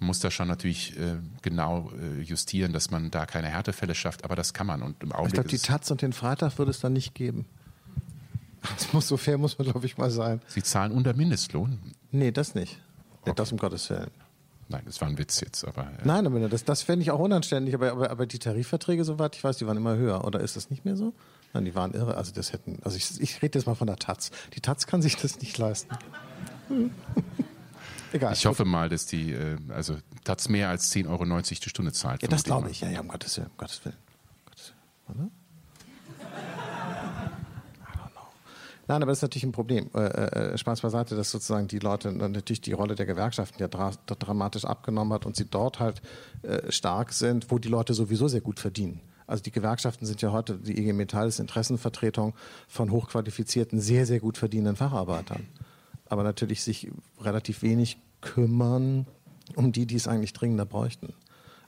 Man muss da schon natürlich äh, genau äh, justieren, dass man da keine Härtefälle schafft, aber das kann man. Und im
Augenblick ich glaube, die Taz und den Freitag würde es dann nicht geben. Das muss so fair, muss man, glaube ich, mal sein.
Sie zahlen unter Mindestlohn?
Nee, das nicht. Okay. Das um Gottes Willen.
Nein, das war ein Witz jetzt, aber. Ja.
Nein, aber das, das fände ich auch unanständig, aber, aber, aber die Tarifverträge, soweit ich weiß, die waren immer höher. Oder ist das nicht mehr so? Nein, die waren irre. Also das hätten, also ich, ich rede jetzt mal von der Taz. Die Taz kann sich das nicht leisten. [laughs]
Egal. Ich hoffe mal, dass die, äh, also Taz mehr als 10,90 Euro die Stunde zahlt.
Ja, das glaube ich. Ja, ja, um Gottes Willen. Um Gottes Willen. Gottes Willen. Oder? Nein, aber das ist natürlich ein Problem. Äh, äh, Spaß beiseite, dass sozusagen die Leute natürlich die Rolle der Gewerkschaften ja dra dramatisch abgenommen hat und sie dort halt äh, stark sind, wo die Leute sowieso sehr gut verdienen. Also die Gewerkschaften sind ja heute, die IG Metall ist Interessenvertretung von hochqualifizierten, sehr, sehr gut verdienenden Facharbeitern. Aber natürlich sich relativ wenig kümmern um die, die es eigentlich dringender bräuchten.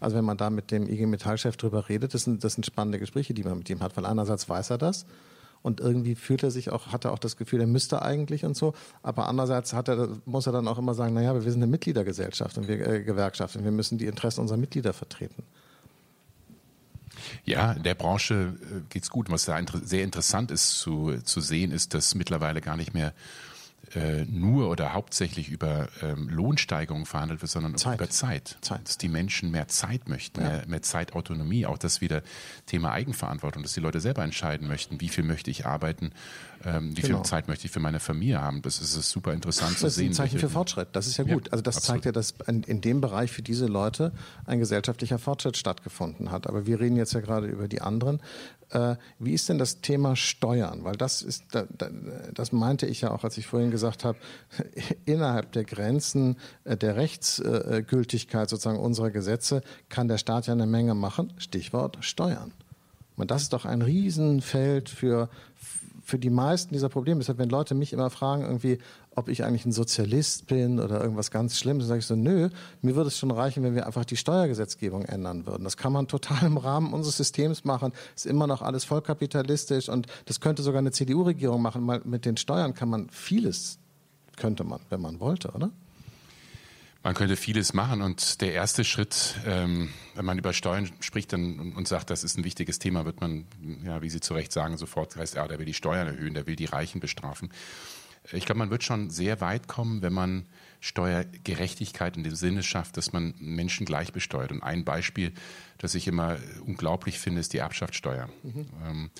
Also wenn man da mit dem IG Metall-Chef drüber redet, das sind, das sind spannende Gespräche, die man mit ihm hat, weil einerseits weiß er das und irgendwie fühlt er sich auch, hat er auch das Gefühl, er müsste eigentlich und so, aber andererseits hat er, muss er dann auch immer sagen, naja, wir sind eine Mitgliedergesellschaft und wir äh, Gewerkschaft und wir müssen die Interessen unserer Mitglieder vertreten.
Ja, in der Branche äh, geht es gut. Was da sehr interessant ist zu, zu sehen, ist, dass mittlerweile gar nicht mehr äh, nur oder hauptsächlich über ähm, Lohnsteigerungen verhandelt wird, sondern Zeit. über Zeit. Zeit. Dass die Menschen mehr Zeit möchten, ja. mehr, mehr Zeitautonomie, auch das wieder Thema Eigenverantwortung, dass die Leute selber entscheiden möchten, wie viel möchte ich arbeiten, ähm, wie genau. viel Zeit möchte ich für meine Familie haben. Das ist, ist super interessant zu sehen.
Das ist ein Zeichen für Fortschritt. Das ist ja gut. Ja, also das absolut. zeigt ja, dass in, in, dem Bereich für diese Leute ein gesellschaftlicher Fortschritt stattgefunden hat. Aber wir reden jetzt ja gerade über die anderen. Äh, wie ist denn das Thema Steuern? Weil das ist, das meinte ich ja auch, als ich vorhin gesagt habe, [laughs] innerhalb der Grenzen äh, der Rechtsgültigkeit sozusagen unserer Gesetze kann der Staat ja eine Menge machen. Stichwort Steuern. Und das ist doch ein Riesenfeld für, für die meisten dieser Probleme. Deshalb, wenn Leute mich immer fragen, irgendwie, ob ich eigentlich ein Sozialist bin oder irgendwas ganz Schlimmes, dann sage ich so, nö, mir würde es schon reichen, wenn wir einfach die Steuergesetzgebung ändern würden. Das kann man total im Rahmen unseres Systems machen. Ist immer noch alles vollkapitalistisch und das könnte sogar eine CDU-Regierung machen. Mal mit den Steuern kann man vieles, könnte man, wenn man wollte, oder?
Man könnte vieles machen und der erste Schritt, ähm, wenn man über Steuern spricht dann, und, sagt, das ist ein wichtiges Thema, wird man, ja, wie Sie zu Recht sagen, sofort heißt, ja, der will die Steuern erhöhen, der will die Reichen bestrafen. Ich glaube, man wird schon sehr weit kommen, wenn man Steuergerechtigkeit in dem Sinne schafft, dass man Menschen gleich besteuert. Und ein Beispiel, das ich immer unglaublich finde, ist die Erbschaftssteuer. Mhm. Ähm,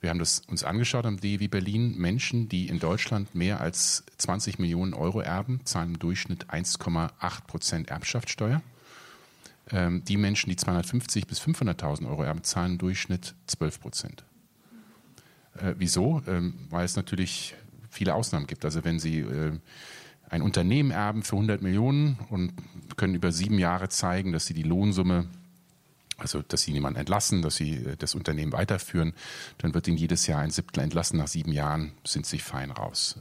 wir haben das uns angeschaut am DEW Berlin. Menschen, die in Deutschland mehr als 20 Millionen Euro erben, zahlen im Durchschnitt 1,8 Prozent Erbschaftssteuer. Ähm, die Menschen, die 250 bis 500.000 Euro erben, zahlen im Durchschnitt 12 Prozent. Äh, wieso? Ähm, weil es natürlich viele Ausnahmen gibt. Also wenn Sie äh, ein Unternehmen erben für 100 Millionen und können über sieben Jahre zeigen, dass Sie die Lohnsumme also dass sie niemanden entlassen, dass sie äh, das Unternehmen weiterführen, dann wird ihnen jedes Jahr ein Siebtel entlassen. Nach sieben Jahren sind sie fein raus.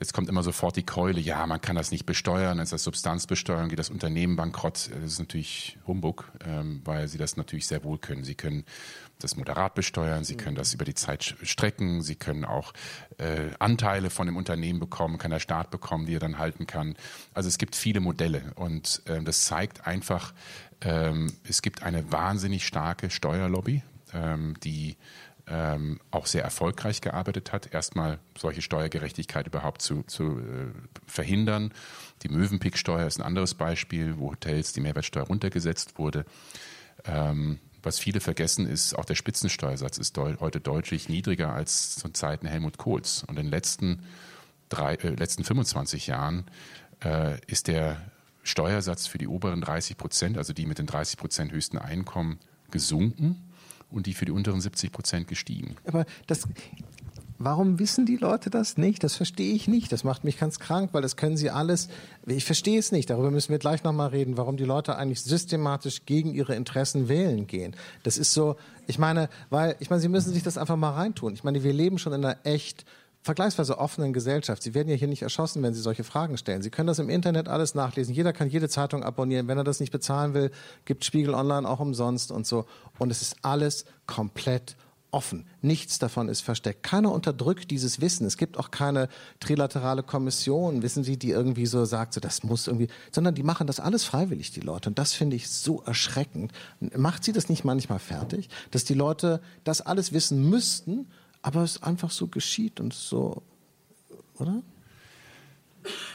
Ähm, Jetzt kommt immer sofort die Keule, ja, man kann das nicht besteuern, dann ist das Substanzbesteuerung, geht das Unternehmen bankrott. Das ist natürlich Humbug, ähm, weil sie das natürlich sehr wohl können. Sie können das moderat besteuern, sie können das über die Zeit strecken, sie können auch äh, Anteile von dem Unternehmen bekommen, kann der Staat bekommen, die er dann halten kann. Also es gibt viele Modelle und äh, das zeigt einfach, ähm, es gibt eine wahnsinnig starke Steuerlobby, ähm, die ähm, auch sehr erfolgreich gearbeitet hat, erstmal solche Steuergerechtigkeit überhaupt zu, zu äh, verhindern. Die Mövenpick-Steuer ist ein anderes Beispiel, wo Hotels die Mehrwertsteuer runtergesetzt wurde. Ähm, was viele vergessen ist, auch der Spitzensteuersatz ist deu heute deutlich niedriger als zu Zeiten Helmut Kohls. Und in den letzten, drei, äh, letzten 25 Jahren äh, ist der Steuersatz für die oberen 30 Prozent, also die mit den 30 Prozent höchsten Einkommen, gesunken und die für die unteren 70 Prozent gestiegen.
Aber das, Warum wissen die Leute das nicht? Das verstehe ich nicht. Das macht mich ganz krank, weil das können sie alles. Ich verstehe es nicht. Darüber müssen wir gleich nochmal reden, warum die Leute eigentlich systematisch gegen ihre Interessen wählen gehen. Das ist so, ich meine, weil, ich meine, sie müssen sich das einfach mal reintun. Ich meine, wir leben schon in einer echt vergleichsweise offenen Gesellschaft. Sie werden ja hier nicht erschossen, wenn Sie solche Fragen stellen. Sie können das im Internet alles nachlesen. Jeder kann jede Zeitung abonnieren. Wenn er das nicht bezahlen will, gibt Spiegel Online auch umsonst und so. Und es ist alles komplett offen. Nichts davon ist versteckt. Keiner unterdrückt dieses Wissen. Es gibt auch keine trilaterale Kommission, wissen Sie, die irgendwie so sagt, so das muss irgendwie, sondern die machen das alles freiwillig, die Leute. Und das finde ich so erschreckend. Macht Sie das nicht manchmal fertig, dass die Leute das alles wissen müssten aber es einfach so geschieht und so, oder?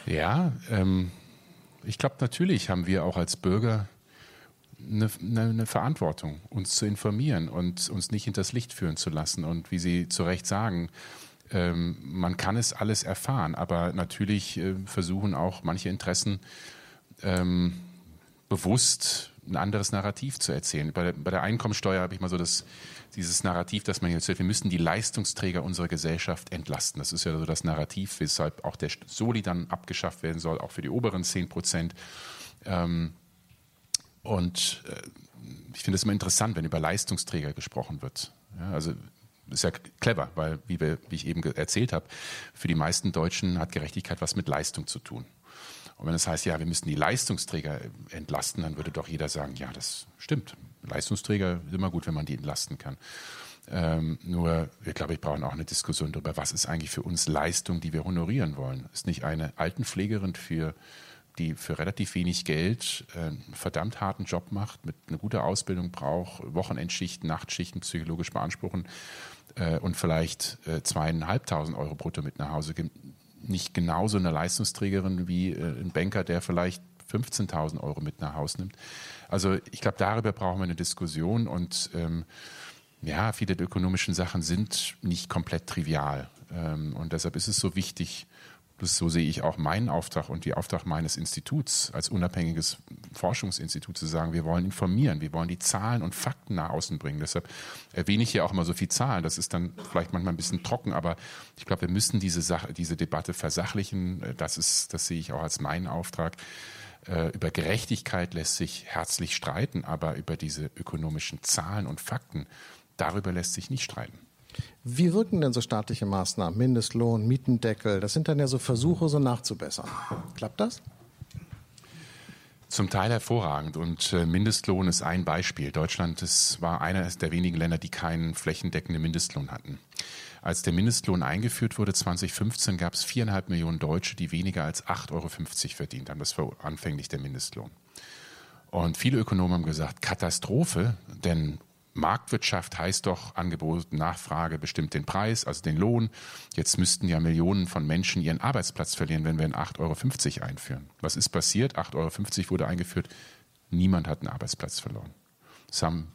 Ja, ähm, ich glaube, natürlich haben wir auch als Bürger eine, eine, Verantwortung, uns zu informieren und uns nicht hinters Licht führen zu lassen. Und wie Sie zu Recht sagen, ähm, man kann es alles erfahren, aber natürlich äh, versuchen auch manche Interessen ähm, bewusst ein anderes Narrativ zu erzählen. Bei der, bei der Einkommensteuer habe ich mal so das, dieses Narrativ, dass man jetzt sagt, wir müssen die Leistungsträger unserer Gesellschaft entlasten. Das ist ja so das Narrativ, weshalb auch der Soli dann abgeschafft werden soll, auch für die oberen 10 Prozent. Ähm, und äh, ich finde es immer interessant, wenn über Leistungsträger gesprochen wird. Ja, also ist ja clever, weil, wie, wir, wie ich eben erzählt habe, für die meisten Deutschen hat Gerechtigkeit was mit Leistung zu tun. Und wenn es das heißt, ja, wir müssen die Leistungsträger entlasten, dann würde doch jeder sagen, ja, das stimmt. Leistungsträger ist immer gut, wenn man die entlasten kann. Ähm, nur, ich glaube, ich brauche auch eine Diskussion darüber, was ist eigentlich für uns Leistung, die wir honorieren wollen. Ist nicht eine Altenpflegerin für die für relativ wenig Geld äh, einen verdammt harten Job macht, mit einer guten Ausbildung braucht, Wochenendschichten, Nachtschichten psychologisch beanspruchen äh, und vielleicht äh, zweieinhalbtausend Euro brutto mit nach Hause nicht genauso eine Leistungsträgerin wie äh, ein Banker, der vielleicht 15.000 Euro mit nach Hause nimmt. Also ich glaube, darüber brauchen wir eine Diskussion und ähm, ja, viele der ökonomischen Sachen sind nicht komplett trivial. Ähm, und deshalb ist es so wichtig, das, so sehe ich auch meinen Auftrag und die Auftrag meines Instituts als unabhängiges Forschungsinstitut zu sagen, wir wollen informieren, wir wollen die Zahlen und Fakten nach außen bringen. Deshalb erwähne ich hier auch immer so viel Zahlen. Das ist dann vielleicht manchmal ein bisschen trocken, aber ich glaube, wir müssen diese Sache, diese Debatte versachlichen. Das ist, das sehe ich auch als meinen Auftrag. Äh, über Gerechtigkeit lässt sich herzlich streiten, aber über diese ökonomischen Zahlen und Fakten, darüber lässt sich nicht streiten.
Wie wirken denn so staatliche Maßnahmen, Mindestlohn, Mietendeckel? Das sind dann ja so Versuche, so nachzubessern. Klappt das?
Zum Teil hervorragend und äh, Mindestlohn ist ein Beispiel. Deutschland ist, war einer der wenigen Länder, die keinen flächendeckenden Mindestlohn hatten. Als der Mindestlohn eingeführt wurde 2015, gab es viereinhalb Millionen Deutsche, die weniger als 8,50 Euro verdient haben. Das war anfänglich der Mindestlohn. Und viele Ökonomen haben gesagt, Katastrophe, denn Marktwirtschaft heißt doch, Angebot, Nachfrage bestimmt den Preis, also den Lohn. Jetzt müssten ja Millionen von Menschen ihren Arbeitsplatz verlieren, wenn wir in 8,50 Euro einführen. Was ist passiert? 8,50 Euro wurde eingeführt. Niemand hat einen Arbeitsplatz verloren. Es haben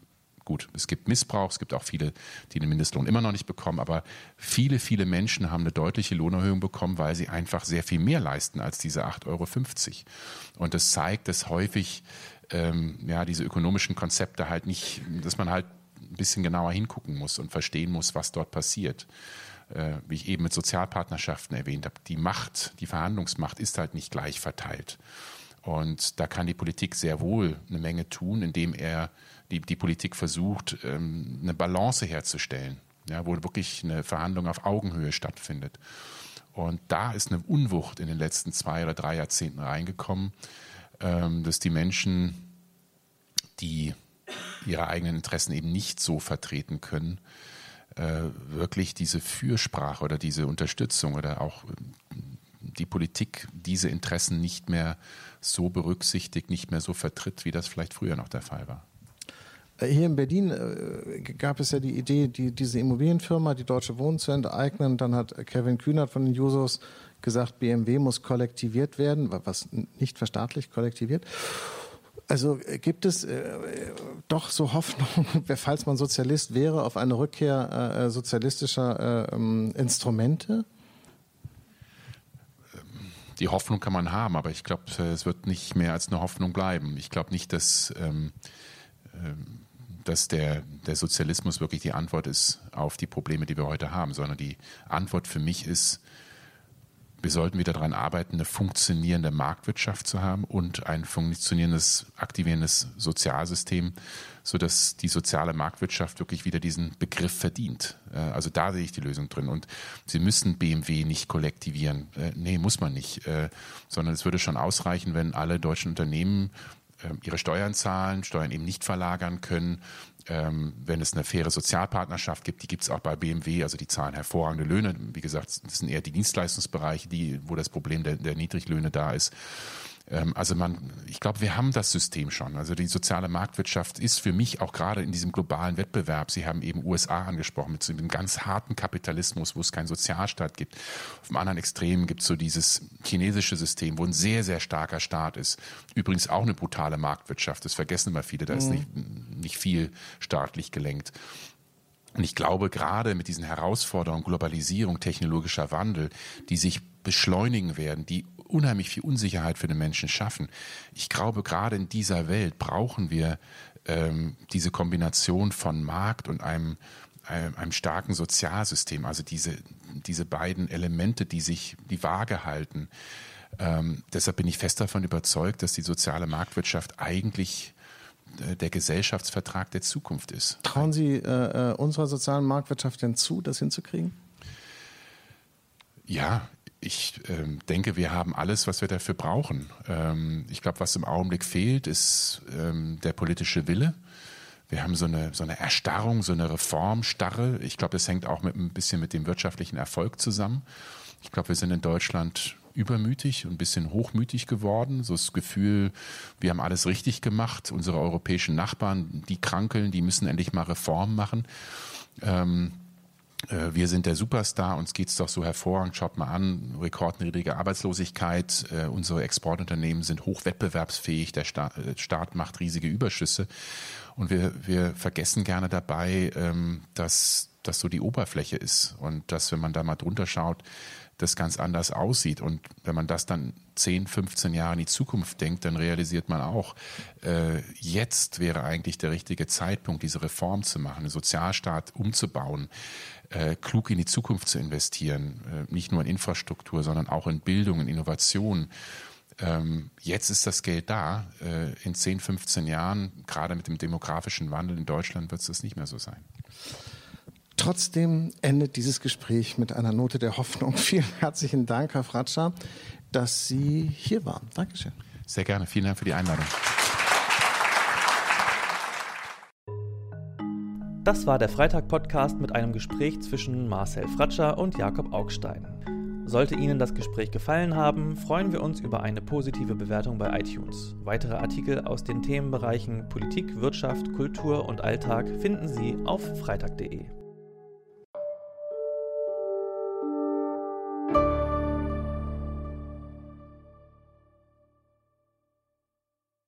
Gut, es gibt Missbrauch, es gibt auch viele, die den Mindestlohn immer noch nicht bekommen, aber viele, viele Menschen haben eine deutliche Lohnerhöhung bekommen, weil sie einfach sehr viel mehr leisten als diese 8,50 Euro. Und das zeigt, dass häufig ähm, ja, diese ökonomischen Konzepte halt nicht, dass man halt ein bisschen genauer hingucken muss und verstehen muss, was dort passiert. Äh, wie ich eben mit Sozialpartnerschaften erwähnt habe, die Macht, die Verhandlungsmacht ist halt nicht gleich verteilt. Und da kann die Politik sehr wohl eine Menge tun, indem er die, die Politik versucht, ähm, eine Balance herzustellen, ja, wo wirklich eine Verhandlung auf Augenhöhe stattfindet. Und da ist eine Unwucht in den letzten zwei oder drei Jahrzehnten reingekommen, dass die Menschen, die ihre eigenen Interessen eben nicht so vertreten können, äh, wirklich diese Fürsprache oder diese Unterstützung oder auch die Politik diese Interessen nicht mehr so berücksichtigt, nicht mehr so vertritt, wie das vielleicht früher noch der Fall war.
Äh, hier in Berlin äh, gab es ja die Idee, die, diese Immobilienfirma, die Deutsche Wohnen zu enteignen. Dann hat Kevin Kühnert von den Jusos gesagt, BMW muss kollektiviert werden, was nicht verstaatlicht, kollektiviert. Also äh, gibt es äh, doch so Hoffnung, [laughs] falls man Sozialist wäre, auf eine Rückkehr äh, sozialistischer äh, ähm, Instrumente?
Die Hoffnung kann man haben, aber ich glaube, es wird nicht mehr als eine Hoffnung bleiben. Ich glaube nicht, dass ähm, ähm, dass der, der Sozialismus wirklich die Antwort ist auf die Probleme, die wir heute haben, sondern die Antwort für mich ist, wir sollten wieder daran arbeiten, eine funktionierende Marktwirtschaft zu haben und ein funktionierendes, aktivierendes Sozialsystem, sodass die soziale Marktwirtschaft wirklich wieder diesen Begriff verdient. Äh, also da sehe ich die Lösung drin. Und Sie müssen BMW nicht kollektivieren. Äh, nee, muss man nicht. Äh, sondern es würde schon ausreichen, wenn alle deutschen Unternehmen ihre Steuern zahlen, Steuern eben nicht verlagern können. Ähm, wenn es eine faire Sozialpartnerschaft gibt, die gibt es auch bei BMW, also die zahlen hervorragende Löhne. Wie gesagt, das sind eher die Dienstleistungsbereiche, die, wo das Problem der, der Niedriglöhne da ist. Ähm, also man, ich glaube, wir haben das System schon. Also die soziale Marktwirtschaft ist für mich auch gerade in diesem globalen Wettbewerb, Sie haben eben USA angesprochen, mit so einem ganz harten Kapitalismus, wo es keinen Sozialstaat gibt. Auf dem anderen Extrem gibt es so dieses chinesische System, wo ein sehr, sehr starker Staat ist. Übrigens auch eine brutale Marktwirtschaft, das vergessen immer viele, da ist mhm. nicht, nicht viel staatlich gelenkt. Und ich glaube, gerade mit diesen Herausforderungen, Globalisierung, technologischer Wandel, die sich beschleunigen werden, die unheimlich viel Unsicherheit für den Menschen schaffen. Ich glaube, gerade in dieser Welt brauchen wir ähm, diese Kombination von Markt und einem, einem, einem, starken Sozialsystem, also diese, diese beiden Elemente, die sich die Waage halten. Ähm, deshalb bin ich fest davon überzeugt, dass die soziale Marktwirtschaft eigentlich äh, der Gesellschaftsvertrag der Zukunft ist.
Trauen Sie äh, äh unserer sozialen Marktwirtschaft denn zu, das hinzukriegen?
Ja, ich ähm, denke, wir haben alles, was wir dafür brauchen. Ähm, ich glaube, was im Augenblick fehlt, ist ähm, der politische Wille. Wir haben so eine, so eine Erstarrung, so eine Reformstarre. Ich glaube, das hängt auch mit, ein bisschen mit dem wirtschaftlichen Erfolg zusammen. Ich glaube, wir sind in Deutschland übermütig und ein bisschen hochmütig geworden. So das Gefühl, wir haben alles richtig gemacht. Unsere europäischen Nachbarn, die krankeln, die müssen endlich mal Reformen machen. Ähm, äh, wir sind der Superstar, uns geht's doch so hervorragend, schaut mal an, rekordniedrige Arbeitslosigkeit, äh, unsere Exportunternehmen sind hochwettbewerbsfähig, der Staat, äh, Staat macht riesige Überschüsse. Und wir, wir vergessen gerne dabei, ähm, dass das so die Oberfläche ist. Und dass, wenn man da mal drunter schaut, das ganz anders aussieht. Und wenn man das dann 10, 15 Jahre in die Zukunft denkt, dann realisiert man auch, äh, jetzt wäre eigentlich der richtige Zeitpunkt, diese Reform zu machen, einen Sozialstaat umzubauen, äh, klug in die Zukunft zu investieren, äh, nicht nur in Infrastruktur, sondern auch in Bildung, in Innovation. Ähm, jetzt ist das Geld da. Äh, in 10, 15 Jahren, gerade mit dem demografischen Wandel in Deutschland, wird es das nicht mehr so sein.
Trotzdem endet dieses Gespräch mit einer Note der Hoffnung. [laughs] Vielen herzlichen Dank, Herr Fratscher, dass Sie hier waren. Dankeschön.
Sehr gerne. Vielen Dank für die Einladung.
Das war der Freitag-Podcast mit einem Gespräch zwischen Marcel Fratscher und Jakob Augstein. Sollte Ihnen das Gespräch gefallen haben, freuen wir uns über eine positive Bewertung bei iTunes. Weitere Artikel aus den Themenbereichen Politik, Wirtschaft, Kultur und Alltag finden Sie auf freitag.de.